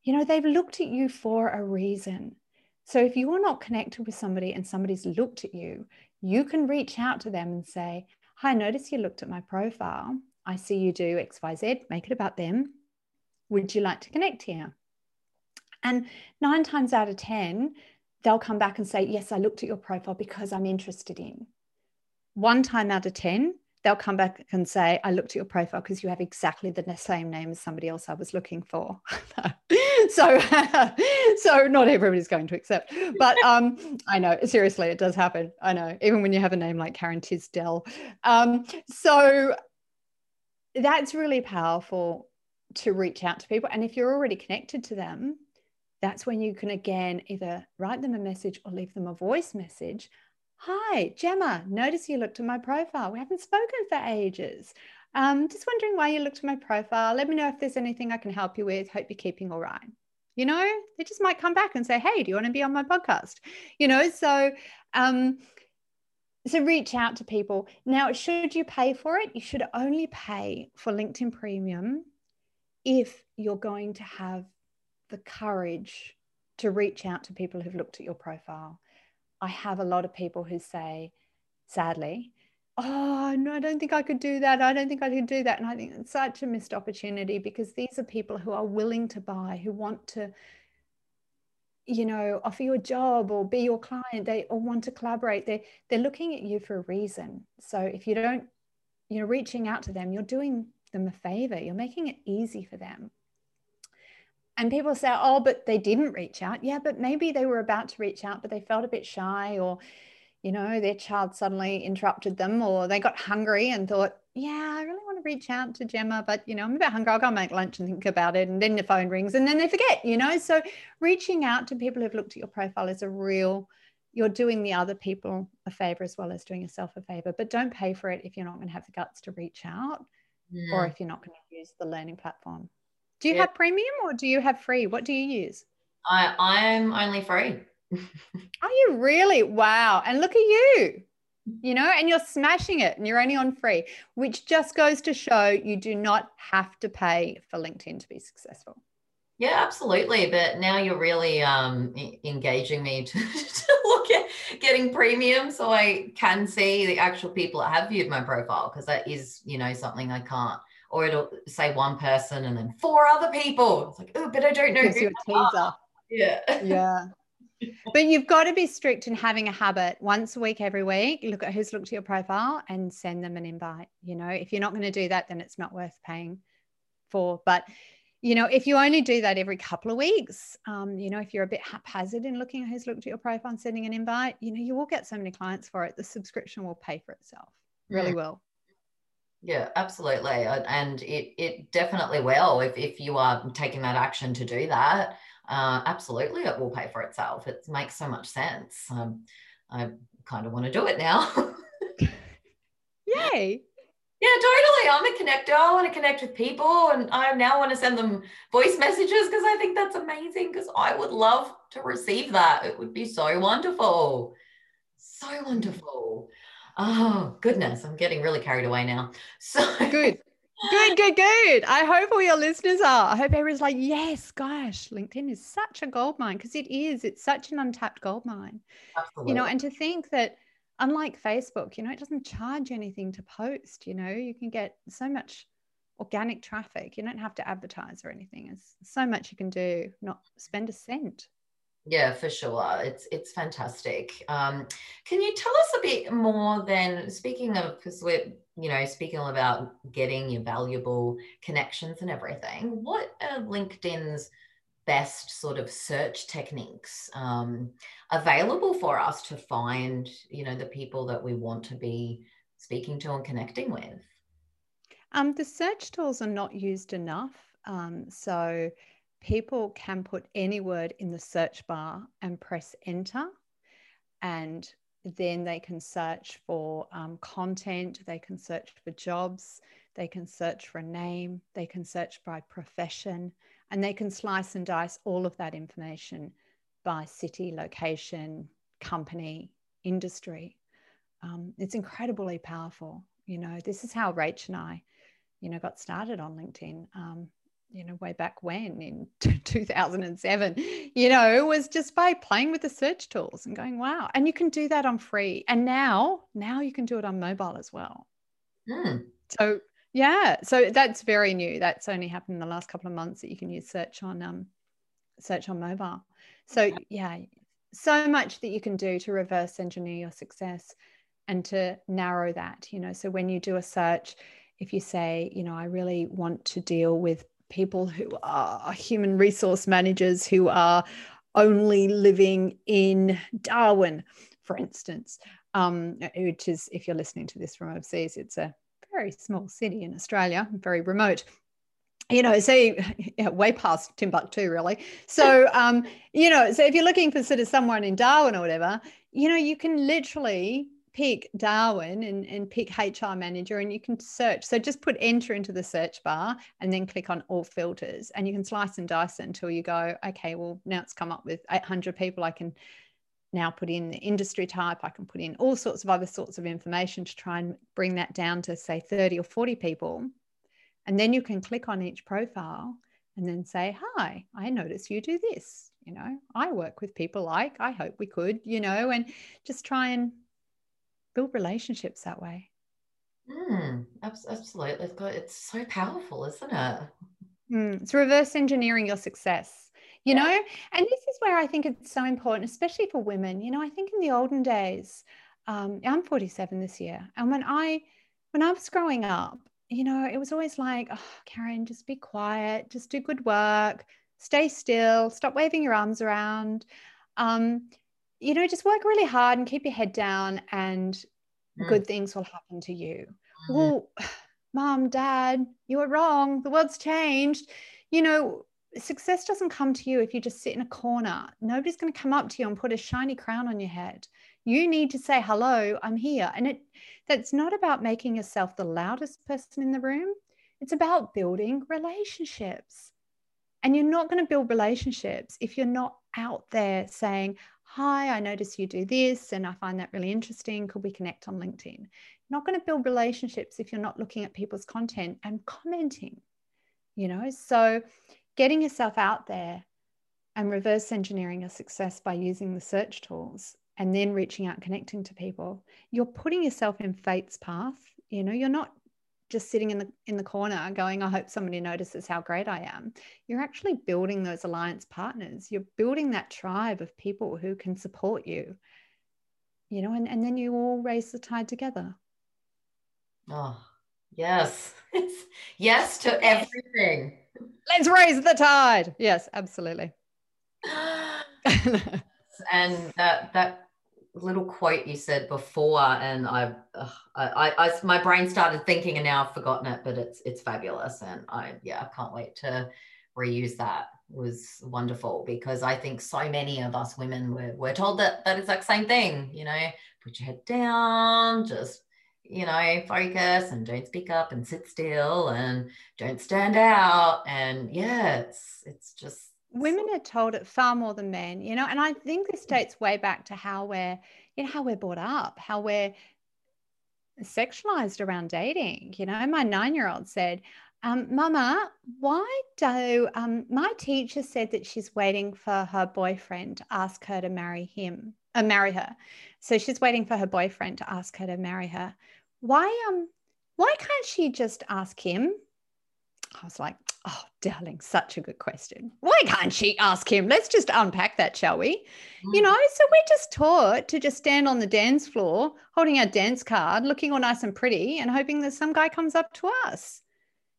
you know, they've looked at you for a reason. So if you're not connected with somebody and somebody's looked at you, you can reach out to them and say, Hi, I notice you looked at my profile. I see you do XYZ, make it about them. Would you like to connect here? And nine times out of 10, they'll come back and say, Yes, I looked at your profile because I'm interested in. One time out of 10, they'll come back and say, I looked at your profile because you have exactly the same name as somebody else I was looking for. so, so not everybody's going to accept, but um, I know seriously, it does happen. I know, even when you have a name like Karen Tisdell. Um, so that's really powerful to reach out to people. And if you're already connected to them, that's when you can again either write them a message or leave them a voice message Hi, Gemma. Notice you looked at my profile. We haven't spoken for ages. Um, just wondering why you looked at my profile. Let me know if there's anything I can help you with. Hope you're keeping all right. You know, they just might come back and say, Hey, do you want to be on my podcast? You know, so um, so reach out to people. Now, should you pay for it? You should only pay for LinkedIn Premium if you're going to have the courage to reach out to people who've looked at your profile I have a lot of people who say, sadly, oh no i don't think i could do that i don't think i could do that and i think it's such a missed opportunity because these are people who are willing to buy who want to you know offer you a job or be your client they or want to collaborate. They they're looking at you for a reason. So if you don't you know reaching out to them you're doing them a favor you're making it easy for them. And people say, oh, but they didn't reach out. Yeah, but maybe they were about to reach out, but they felt a bit shy, or, you know, their child suddenly interrupted them, or they got hungry and thought, yeah, I really want to reach out to Gemma, but, you know, I'm a bit hungry. I'll go make lunch and think about it. And then the phone rings and then they forget, you know. So reaching out to people who've looked at your profile is a real, you're doing the other people a favor as well as doing yourself a favor. But don't pay for it if you're not going to have the guts to reach out yeah. or if you're not going to use the learning platform. Do you yeah. have premium or do you have free? What do you use? I I'm only free. Are you really? Wow. And look at you. You know, and you're smashing it and you're only on free, which just goes to show you do not have to pay for LinkedIn to be successful. Yeah, absolutely. But now you're really um, engaging me to, to, look at getting premium so I can see the actual people that have viewed my profile because that is, you know, something I can't or it'll say one person and then four other people. It's like, oh, but I don't know. Who teaser. Yeah. Yeah. But you've got to be strict in having a habit once a week, every week. Look at who's looked at your profile and send them an invite. You know, if you're not going to do that, then it's not worth paying for. But you know, if you only do that every couple of weeks, um, you know, if you're a bit haphazard in looking at who's looked at your profile and sending an invite, you know, you will get so many clients for it. The subscription will pay for itself. Really Mm. will. Yeah, absolutely. And it, it definitely will if, if you are taking that action to do that. Uh, absolutely, it will pay for itself. It makes so much sense. Um, I kind of want to do it now. Yay. Yeah, totally. I'm a connector. I want to connect with people and I now want to send them voice messages because I think that's amazing because I would love to receive that. It would be so wonderful. So wonderful. Oh, goodness. I'm getting really carried away now. So Good. Good, good, good. I hope all your listeners are. I hope everyone's like, yes, gosh, LinkedIn is such a gold mine because it is. It's such an untapped gold mine. Absolutely. You know, and to think that unlike Facebook, you know, it doesn't charge anything to post, you know, you can get so much organic traffic. You don't have to advertise or anything. There's so much you can do, not spend a cent. Yeah, for sure. It's it's fantastic. Um, can you tell us a bit more then? Speaking of, because we're you know speaking about getting your valuable connections and everything. What are LinkedIn's best sort of search techniques um, available for us to find you know the people that we want to be speaking to and connecting with? Um, the search tools are not used enough. Um, so people can put any word in the search bar and press enter. And then they can search for um, content, they can search for jobs, they can search for a name, they can search by profession, and they can slice and dice all of that information by city, location, company, industry. Um, it's incredibly powerful. You know, this is how Rach and I, you know, got started on LinkedIn. Um, you know, way back when in 2007, you know, it was just by playing with the search tools and going, wow. And you can do that on free. And now, now you can do it on mobile as well. Hmm. So yeah, so that's very new. That's only happened in the last couple of months that you can use search on um search on mobile. So yeah, so much that you can do to reverse engineer your success and to narrow that, you know. So when you do a search, if you say, you know, I really want to deal with people who are human resource managers who are only living in Darwin, for instance, um, which is, if you're listening to this from overseas, it's a very small city in Australia, very remote. You know, so yeah, way past Timbuktu, really. So, um, you know, so if you're looking for sort of someone in Darwin or whatever, you know, you can literally pick Darwin and, and pick HR manager and you can search. So just put enter into the search bar and then click on all filters and you can slice and dice it until you go, okay, well, now it's come up with 800 people. I can now put in the industry type. I can put in all sorts of other sorts of information to try and bring that down to say 30 or 40 people. And then you can click on each profile and then say, hi, I notice you do this. You know, I work with people like, I hope we could, you know, and just try and build relationships that way. Mm, absolutely. It's, got, it's so powerful, isn't it? Mm, it's reverse engineering your success, you know? And this is where I think it's so important, especially for women. You know, I think in the olden days, um, I'm 47 this year. And when I, when I was growing up, you know, it was always like, oh, Karen, just be quiet, just do good work, stay still, stop waving your arms around. Um, you know, just work really hard and keep your head down, and Mm. good things will happen to you. Mhm. Well, mom, dad, you were wrong. The world's changed. You know, success doesn't come to you if you just sit in a corner. Nobody's going to come up to you and put a shiny crown on your head. You need to say, hello, I'm here. And it that's not about making yourself the loudest person in the room. It's about building relationships. And you're not going to build relationships if you're not out there saying, Hi, I notice you do this and I find that really interesting. Could we connect on LinkedIn? You're not going to build relationships if you're not looking at people's content and commenting, you know? So getting yourself out there and reverse engineering your success by using the search tools and then reaching out and connecting to people, you're putting yourself in fate's path. You know, you're not just sitting in the in the corner going i hope somebody notices how great i am you're actually building those alliance partners you're building that tribe of people who can support you you know and, and then you all raise the tide together Oh, Yes. yes to everything. Let's raise the tide. Yes, absolutely. and that that little quote you said before, and I, I, I, my brain started thinking, and now I've forgotten it, but it's it's fabulous, and I, yeah, I can't wait to reuse that. It was wonderful because I think so many of us women were, were told that that exact same thing. You know, put your head down, just you know, focus and don't speak up and sit still and don't stand out. And yeah, it's it's just women are told it far more than men, you know, and I think this dates way back to how we're, you know, how we're brought up, how we're sexualized around dating. You know, my nine-year-old said, um, Mama, why do um, my teacher said that she's waiting for her boyfriend to ask her to marry him, uh, marry her. So she's waiting for her boyfriend to ask her to marry her. Why um why can't she just ask him? I was like, oh, darling, such a good question. Why can't she ask him? Let's just unpack that, shall we? Mm. You know, so we're just taught to just stand on the dance floor, holding our dance card, looking all nice and pretty, and hoping that some guy comes up to us.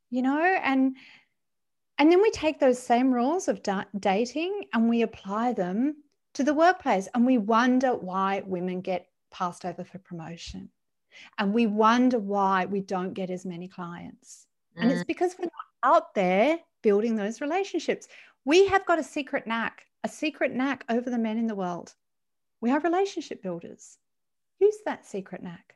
You know, and and then we take those same rules of da- dating and we apply them to the workplace, and we wonder why women get passed over for promotion, and we wonder why we don't get as many clients and it's mm. because we're not out there building those relationships. We have got a secret knack, a secret knack over the men in the world. We are relationship builders. Use that secret knack.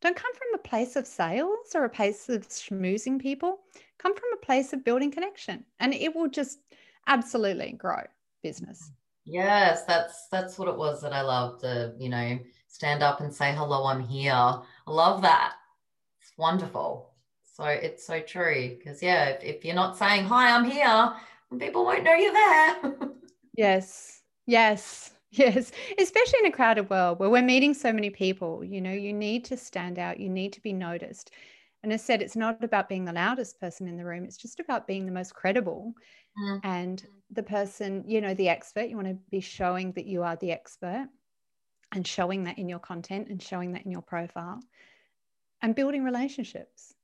Don't come from a place of sales or a place of schmoozing people. Come from a place of building connection, and it will just absolutely grow business. Yes, that's that's what it was that I loved. To you know, stand up and say hello. I'm here. I love that. It's wonderful. So it's so true because yeah, if, if you're not saying hi, I'm here, people won't know you're there. yes, yes, yes. Especially in a crowded world where we're meeting so many people, you know, you need to stand out. You need to be noticed. And as said, it's not about being the loudest person in the room. It's just about being the most credible mm. and the person, you know, the expert. You want to be showing that you are the expert and showing that in your content and showing that in your profile and building relationships.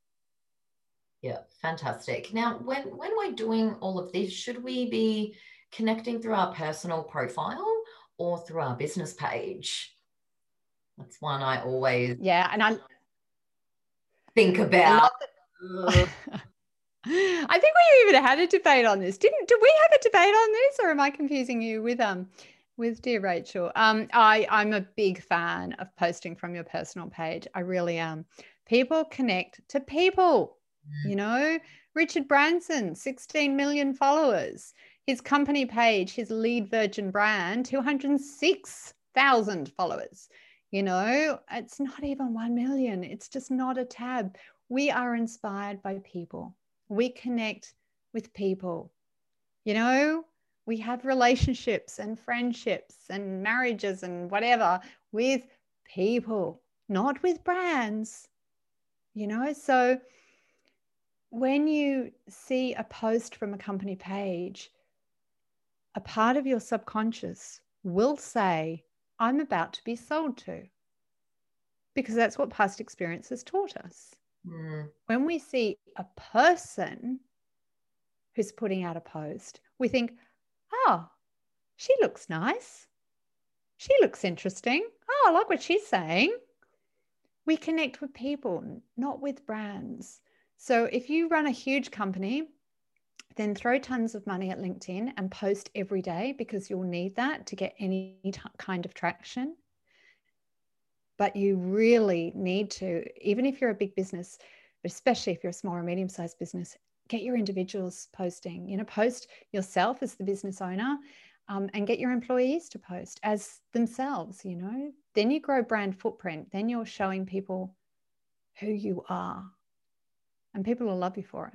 Yeah, fantastic. Now, when when we're doing all of this, should we be connecting through our personal profile or through our business page? That's one I always yeah, and I think about. I think we even had a debate on this. Didn't did we have a debate on this, or am I confusing you with um with dear Rachel? Um, I I'm a big fan of posting from your personal page. I really am. People connect to people. Mm. You know, Richard Branson, 16 million followers. His company page, his lead virgin brand, 206,000 followers. You know, it's not even 1 million. It's just not a tab. We are inspired by people. We connect with people. You know, we have relationships and friendships and marriages and whatever with people, not with brands. You know, so when you see a post from a company page, a part of your subconscious will say, I'm about to be sold to. Because that's what past experience has taught us. Mm. When we see a person who's putting out a post, we think, oh, she looks nice. She looks interesting. Oh, I like what she's saying. We connect with people, not with brands. So if you run a huge company, then throw tons of money at LinkedIn and post every day because you'll need that to get any t- kind of traction. But you really need to, even if you're a big business, especially if you're a small or medium sized business, get your individuals posting. You know, post yourself as the business owner um, and get your employees to post as themselves. You know, then you grow brand footprint. Then you're showing people who you are and people will love you for it.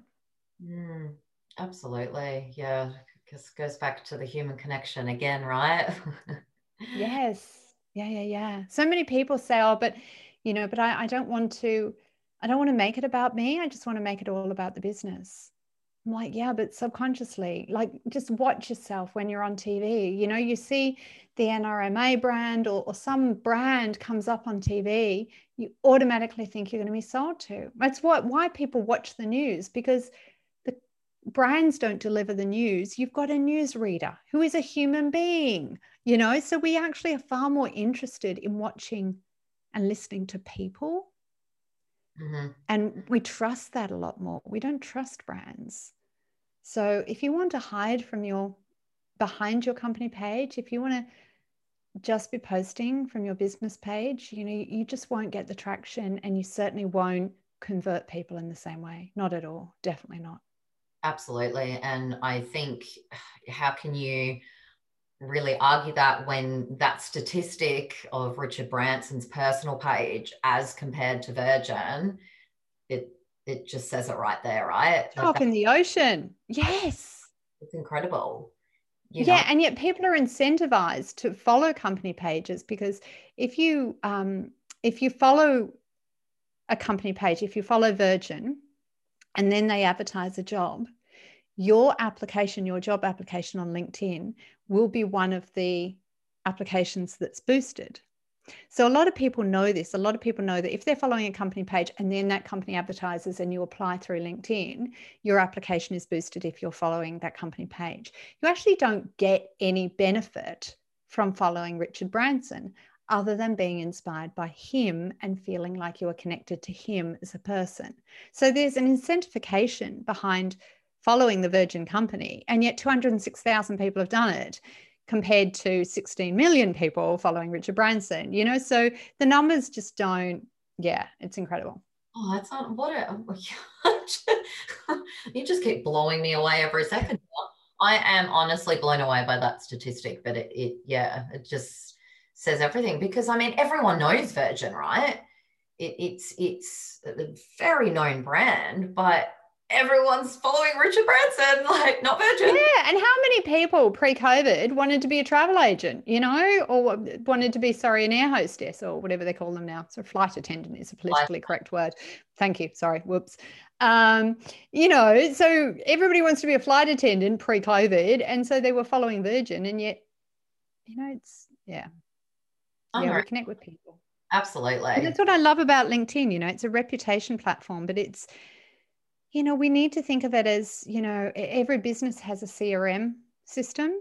Mm, absolutely. Yeah. Because goes back to the human connection again, right? yes. Yeah, yeah, yeah. So many people say, oh, but you know, but I, I don't want to, I don't want to make it about me. I just want to make it all about the business. I'm like, yeah, but subconsciously, like just watch yourself when you're on TV. You know, you see the NRMA brand or, or some brand comes up on TV, you automatically think you're going to be sold to. That's what why people watch the news because the brands don't deliver the news. You've got a news reader who is a human being, you know. So we actually are far more interested in watching and listening to people. Mm-hmm. And we trust that a lot more. We don't trust brands. So if you want to hide from your behind your company page, if you want to just be posting from your business page, you know, you just won't get the traction and you certainly won't convert people in the same way. Not at all. Definitely not. Absolutely. And I think how can you really argue that when that statistic of Richard Branson's personal page as compared to Virgin, it it just says it right there, right? Top like in the ocean. Yes. It's incredible. You know? Yeah, and yet people are incentivized to follow company pages because if you um, if you follow a company page, if you follow Virgin, and then they advertise a job, your application, your job application on LinkedIn will be one of the applications that's boosted. So a lot of people know this. A lot of people know that if they're following a company page and then that company advertises and you apply through LinkedIn, your application is boosted if you're following that company page. You actually don't get any benefit from following Richard Branson other than being inspired by him and feeling like you are connected to him as a person. So there's an incentivification behind following the Virgin company, and yet 206,000 people have done it compared to 16 million people following Richard Branson, you know? So the numbers just don't, yeah, it's incredible. Oh, that's not what a, you just keep blowing me away every second. I am honestly blown away by that statistic, but it, it yeah, it just says everything because I mean, everyone knows Virgin, right? It, it's it's a very known brand, but everyone's following Richard Branson, like not Virgin. Yeah, and how many people pre-COVID wanted to be a travel agent, you know, or wanted to be sorry an air hostess or whatever they call them now. So flight attendant is a politically correct word. Thank you. Sorry. Whoops. Um, you know, so everybody wants to be a flight attendant pre-COVID, and so they were following Virgin, and yet, you know, it's yeah, yeah, we connect with people. Absolutely. And that's what I love about LinkedIn. You know, it's a reputation platform, but it's you know, we need to think of it as, you know, every business has a CRM system,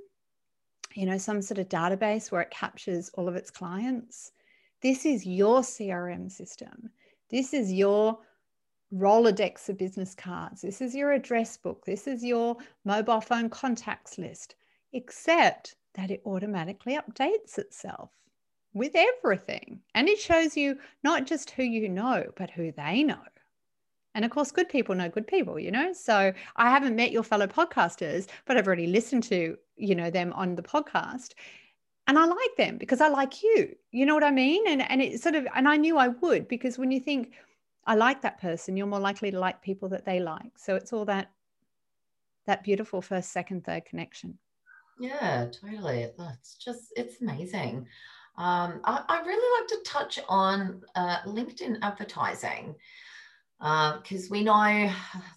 you know, some sort of database where it captures all of its clients. This is your CRM system. This is your Rolodex of business cards. This is your address book. This is your mobile phone contacts list, except that it automatically updates itself with everything. And it shows you not just who you know, but who they know. And of course, good people know good people, you know? So I haven't met your fellow podcasters, but I've already listened to, you know, them on the podcast. And I like them because I like you. You know what I mean? And and it sort of and I knew I would because when you think I like that person, you're more likely to like people that they like. So it's all that that beautiful first, second, third connection. Yeah, totally. That's just it's amazing. Um, I, I really like to touch on uh, LinkedIn advertising because uh, we know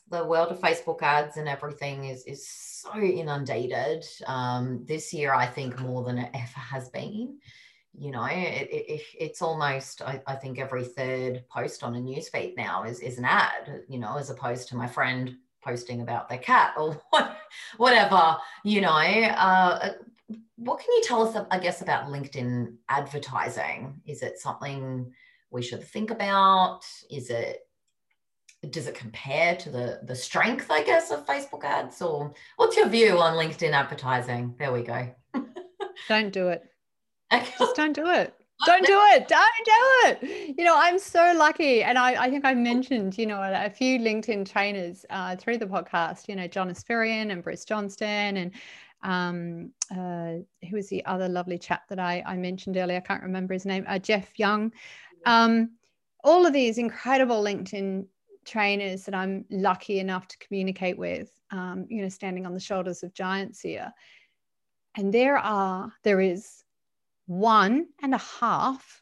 the world of Facebook ads and everything is is so inundated. Um, this year, I think more than it ever has been. You know, it, it, it's almost I, I, think every third post on a newsfeed now is is an ad. You know, as opposed to my friend posting about their cat or whatever. You know, uh, what can you tell us? I guess about LinkedIn advertising. Is it something we should think about? Is it does it compare to the the strength i guess of facebook ads or what's your view on linkedin advertising there we go don't do it just don't do it don't do it don't do it you know i'm so lucky and i, I think i mentioned you know a, a few linkedin trainers uh, through the podcast you know john espirian and bruce johnston and um, uh, who was the other lovely chap that I, I mentioned earlier? I can't remember his name. Uh, Jeff Young. Um, all of these incredible LinkedIn trainers that I'm lucky enough to communicate with, um, you know, standing on the shoulders of giants here. And there are, there is one and a half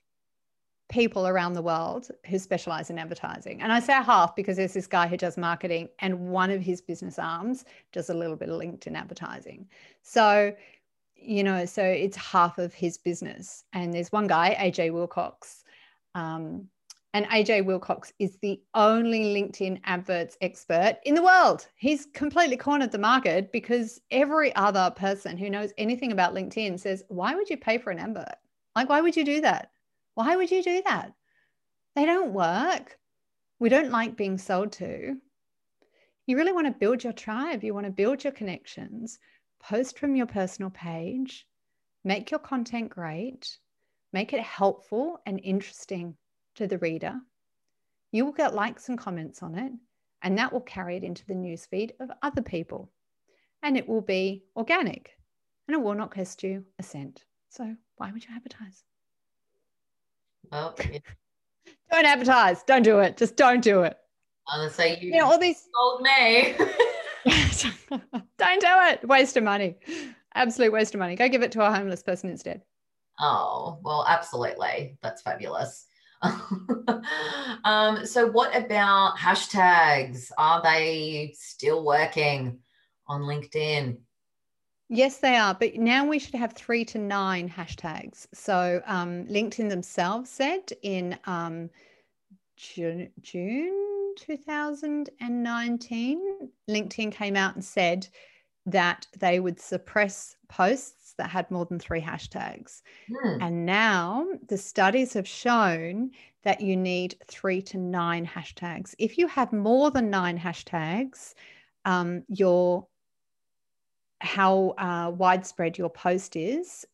people around the world who specialize in advertising. And I say half because there's this guy who does marketing and one of his business arms does a little bit of LinkedIn advertising. So, you know, so it's half of his business. And there's one guy, AJ Wilcox. Um, and AJ Wilcox is the only LinkedIn adverts expert in the world. He's completely cornered the market because every other person who knows anything about LinkedIn says, Why would you pay for an advert? Like, why would you do that? Why would you do that? They don't work. We don't like being sold to. You really want to build your tribe, you want to build your connections, post from your personal page, make your content great, make it helpful and interesting to the reader. You will get likes and comments on it, and that will carry it into the newsfeed of other people. And it will be organic and it will not cost you a cent. So, why would you advertise? Oh, yeah. Don't advertise. Don't do it. Just don't do it. Honestly, you, You know, all these told me. don't do it. Waste of money. Absolute waste of money. Go give it to a homeless person instead. oh, well, absolutely. That's fabulous. um, so, what about hashtags? Are they still working on LinkedIn? Yes, they are. But now we should have three to nine hashtags. So um, LinkedIn themselves said in um, June, June 2019, LinkedIn came out and said that they would suppress posts that had more than three hashtags. Hmm. And now the studies have shown that you need three to nine hashtags. If you have more than nine hashtags, um, your how uh, widespread your post is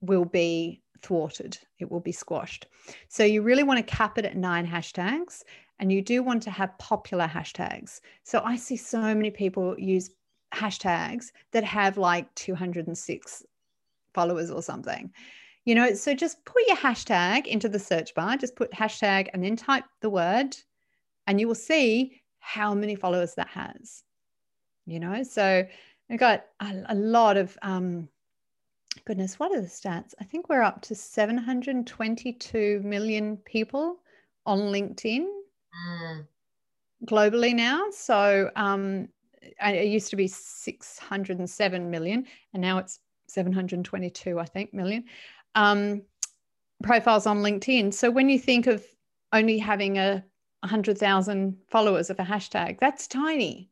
will be thwarted. It will be squashed. So you really want to cap it at nine hashtags, and you do want to have popular hashtags. So I see so many people use hashtags that have like 206 followers or something. You know, so just put your hashtag into the search bar, just put hashtag and then type the word, and you will see how many followers that has. You know, so We've got a, a lot of, um, goodness, what are the stats? I think we're up to 722 million people on LinkedIn Mm. globally now. So um, it used to be 607 million, and now it's 722, I think, million um, profiles on LinkedIn. So when you think of only having a 100,000 followers of a hashtag, that's tiny.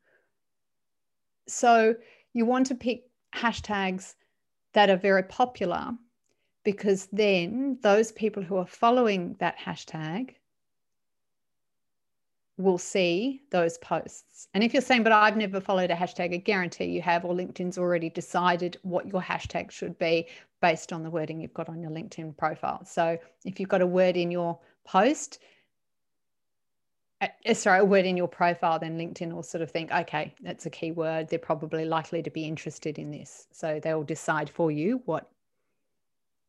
So you want to pick hashtags that are very popular because then those people who are following that hashtag will see those posts. And if you're saying, but I've never followed a hashtag, I guarantee you have, or LinkedIn's already decided what your hashtag should be based on the wording you've got on your LinkedIn profile. So if you've got a word in your post, uh, sorry, a word in your profile, then LinkedIn will sort of think, okay, that's a key word. They're probably likely to be interested in this. So they'll decide for you what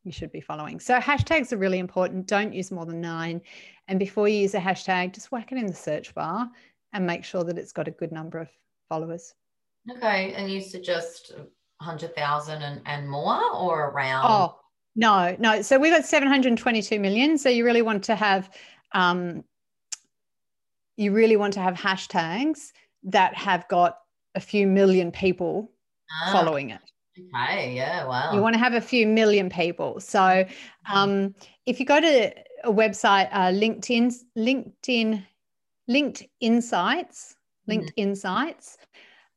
you should be following. So hashtags are really important. Don't use more than nine. And before you use a hashtag, just whack it in the search bar and make sure that it's got a good number of followers. Okay. And you suggest 100,000 and, and more or around? Oh, no, no. So we've got 722 million. So you really want to have, um, you really want to have hashtags that have got a few million people Ah, following it. Okay. Yeah. Wow. You want to have a few million people. So um, if you go to a website, uh, LinkedIn, LinkedIn, Linked Insights, Linked Insights,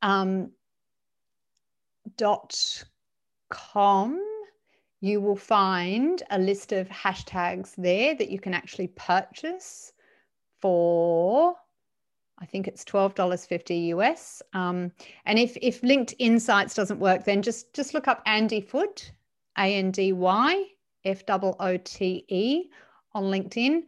um, dot com, you will find a list of hashtags there that you can actually purchase for I think it's twelve dollars fifty US. Um, and if if Linked Insights doesn't work, then just just look up Andy Foote, A N D Y F O O T E, on LinkedIn,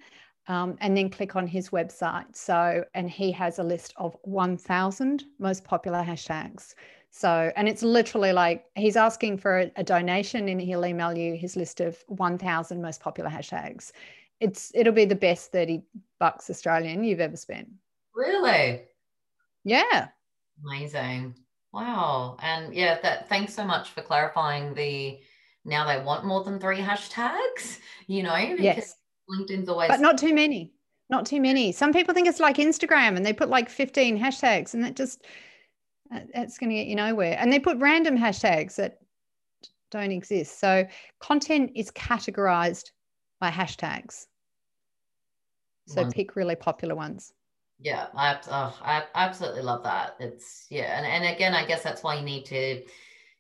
um, and then click on his website. So and he has a list of one thousand most popular hashtags. So and it's literally like he's asking for a, a donation, and he'll email you his list of one thousand most popular hashtags. It's it'll be the best thirty bucks Australian you've ever spent. Really? Yeah. Amazing. Wow. And yeah, that thanks so much for clarifying the now they want more than three hashtags, you know, because Yes. LinkedIn's always but not too many. Not too many. Some people think it's like Instagram and they put like 15 hashtags and that just uh, that's going to get you nowhere. And they put random hashtags that don't exist. So content is categorized by hashtags. So pick really popular ones. Yeah, I, oh, I absolutely love that. It's yeah, and, and again, I guess that's why you need to,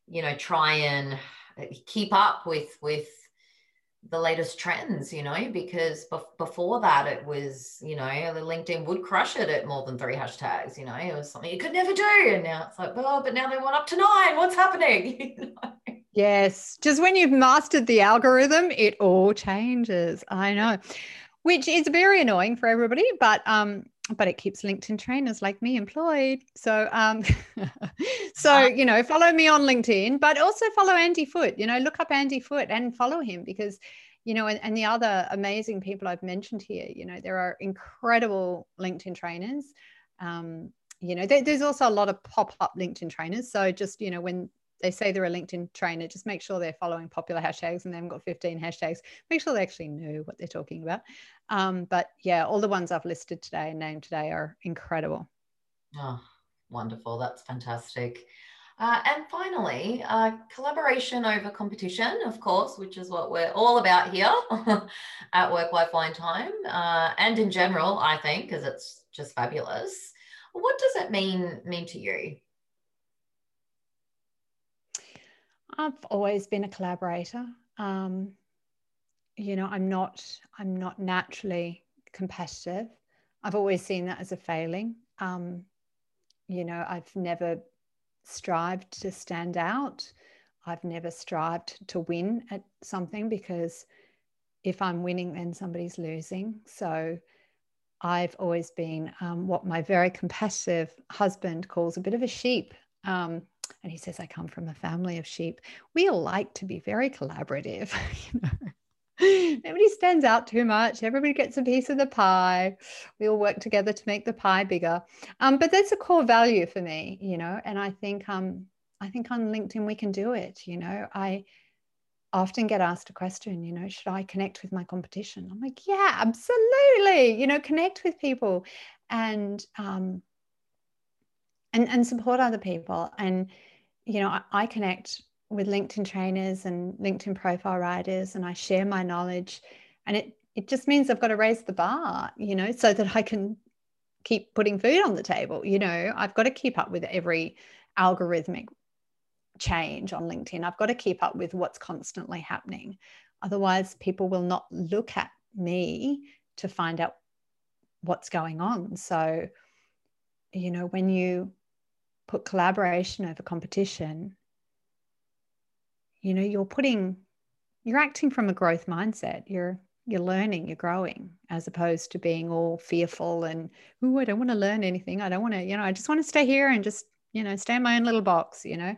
you know, try and keep up with with the latest trends, you know, because be- before that it was, you know, the LinkedIn would crush it at more than three hashtags, you know, it was something you could never do. And now it's like, oh, but now they want up to nine. What's happening? you know? Yes. Just when you've mastered the algorithm, it all changes. I know, which is very annoying for everybody, but um, but it keeps LinkedIn trainers like me employed. So, um, so you know, follow me on LinkedIn, but also follow Andy Foote. You know, look up Andy Foote and follow him because, you know, and, and the other amazing people I've mentioned here. You know, there are incredible LinkedIn trainers. Um, you know, there, there's also a lot of pop-up LinkedIn trainers. So just you know, when they say they're a LinkedIn trainer, just make sure they're following popular hashtags and they haven't got 15 hashtags. Make sure they actually know what they're talking about. Um, but yeah, all the ones I've listed today and named today are incredible. Oh, wonderful. That's fantastic. Uh, and finally, uh, collaboration over competition, of course, which is what we're all about here at Work Wife Wine Time, uh, and in general, I think, because it's just fabulous. What does it mean mean to you? I've always been a collaborator. Um, you know, I'm not I'm not naturally competitive. I've always seen that as a failing. Um, you know, I've never strived to stand out. I've never strived to win at something because if I'm winning, then somebody's losing. So I've always been um, what my very competitive husband calls a bit of a sheep. Um, and he says, I come from a family of sheep. We all like to be very collaborative. you know? Nobody stands out too much. Everybody gets a piece of the pie. We all work together to make the pie bigger. Um, but that's a core value for me, you know. And I think um, I think on LinkedIn we can do it. You know, I often get asked a question, you know, should I connect with my competition? I'm like, yeah, absolutely. You know, connect with people. And um, and, and support other people. And, you know, I, I connect with LinkedIn trainers and LinkedIn profile writers, and I share my knowledge. And it, it just means I've got to raise the bar, you know, so that I can keep putting food on the table. You know, I've got to keep up with every algorithmic change on LinkedIn. I've got to keep up with what's constantly happening. Otherwise, people will not look at me to find out what's going on. So, you know, when you put collaboration over competition, you know, you're putting, you're acting from a growth mindset. You're you're learning, you're growing, as opposed to being all fearful and, oh, I don't want to learn anything. I don't want to, you know, I just want to stay here and just, you know, stay in my own little box, you know.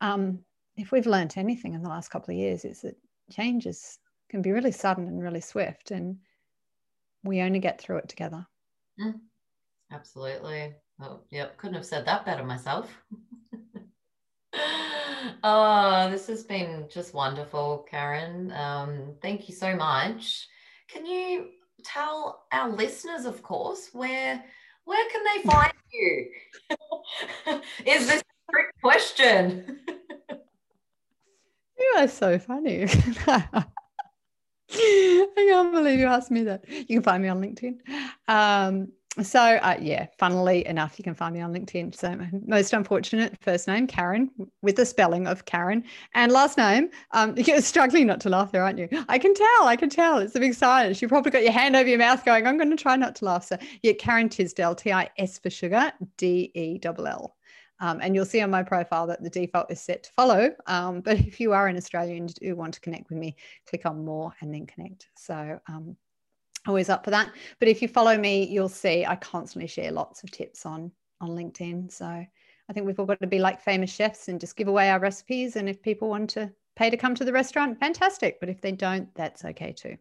Um, if we've learned anything in the last couple of years, is that changes can be really sudden and really swift, and we only get through it together. Mm, absolutely. Oh, yep. Couldn't have said that better myself. oh, this has been just wonderful, Karen. Um, thank you so much. Can you tell our listeners, of course, where where can they find you? Is this a trick question? you are so funny. I can't believe you asked me that. You can find me on LinkedIn. Um, so uh, yeah, funnily enough, you can find me on LinkedIn. So most unfortunate first name Karen with the spelling of Karen and last name. Um, you're struggling not to laugh there, aren't you? I can tell. I can tell. It's a big silence. You probably got your hand over your mouth, going, "I'm going to try not to laugh." So yeah, Karen Tisdell, T I S for sugar, D E L L. Um, and you'll see on my profile that the default is set to follow. Um, but if you are in Australia and do want to connect with me, click on more and then connect. So um, always up for that. But if you follow me, you'll see I constantly share lots of tips on on LinkedIn. So I think we've all got to be like famous chefs and just give away our recipes. And if people want to pay to come to the restaurant, fantastic. But if they don't, that's okay too.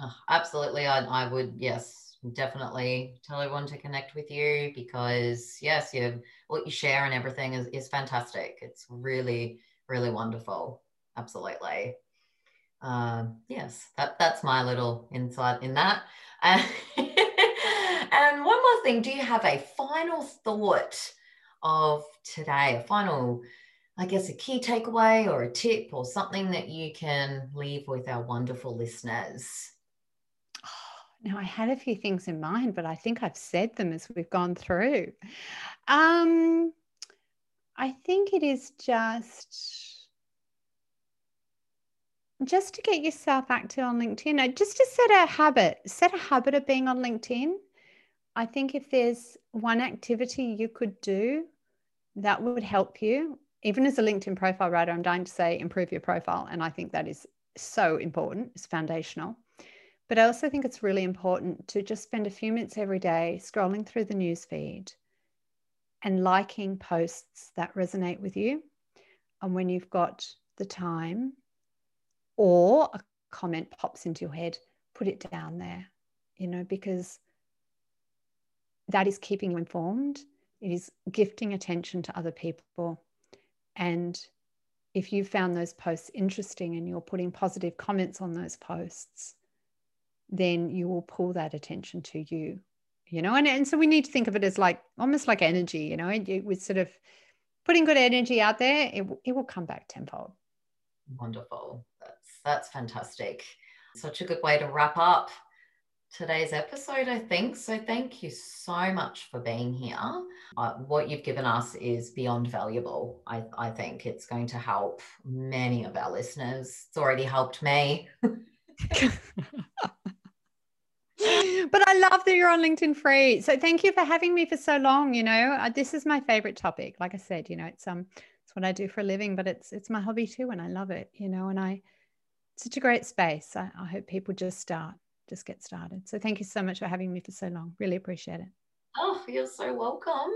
Oh, absolutely. I, I would, yes, definitely tell everyone to connect with you because yes, you what you share and everything is, is fantastic. It's really, really wonderful. Absolutely. Um, yes, that, that's my little insight in that. and one more thing, do you have a final thought of today, a final, I guess, a key takeaway or a tip or something that you can leave with our wonderful listeners? Now, I had a few things in mind, but I think I've said them as we've gone through. Um, I think it is just just to get yourself active on LinkedIn, just to set a habit, set a habit of being on LinkedIn. I think if there's one activity you could do that would help you, even as a LinkedIn profile writer, I'm dying to say improve your profile. And I think that is so important, it's foundational. But I also think it's really important to just spend a few minutes every day scrolling through the news feed and liking posts that resonate with you. And when you've got the time, or a comment pops into your head, put it down there, you know, because that is keeping you informed. It is gifting attention to other people. And if you found those posts interesting and you're putting positive comments on those posts, then you will pull that attention to you, you know. And, and so we need to think of it as like almost like energy, you know, it, with sort of putting good energy out there, it, it will come back tenfold. Wonderful. That's fantastic. Such a good way to wrap up today's episode, I think. So, thank you so much for being here. Uh, what you've given us is beyond valuable. I, I think it's going to help many of our listeners. It's already helped me. but I love that you're on LinkedIn free. So thank you for having me for so long. You know, uh, this is my favorite topic. Like I said, you know, it's um, it's what I do for a living, but it's it's my hobby too, and I love it. You know, and I such a great space. I, I hope people just start, just get started. So thank you so much for having me for so long. Really appreciate it. Oh, you're so welcome.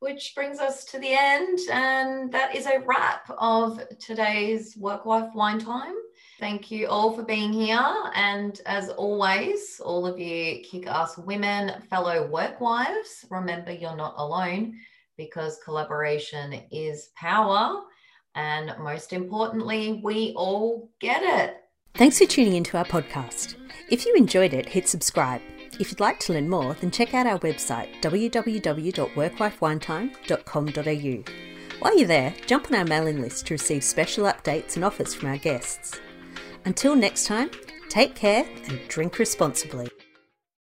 Which brings us to the end. And that is a wrap of today's Work Wife Wine Time. Thank you all for being here. And as always, all of you kick ass women, fellow work wives, remember you're not alone because collaboration is power. And most importantly, we all get it. Thanks for tuning into our podcast. If you enjoyed it, hit subscribe. If you'd like to learn more, then check out our website www.workwifewinetime.com.au. While you're there, jump on our mailing list to receive special updates and offers from our guests. Until next time, take care and drink responsibly.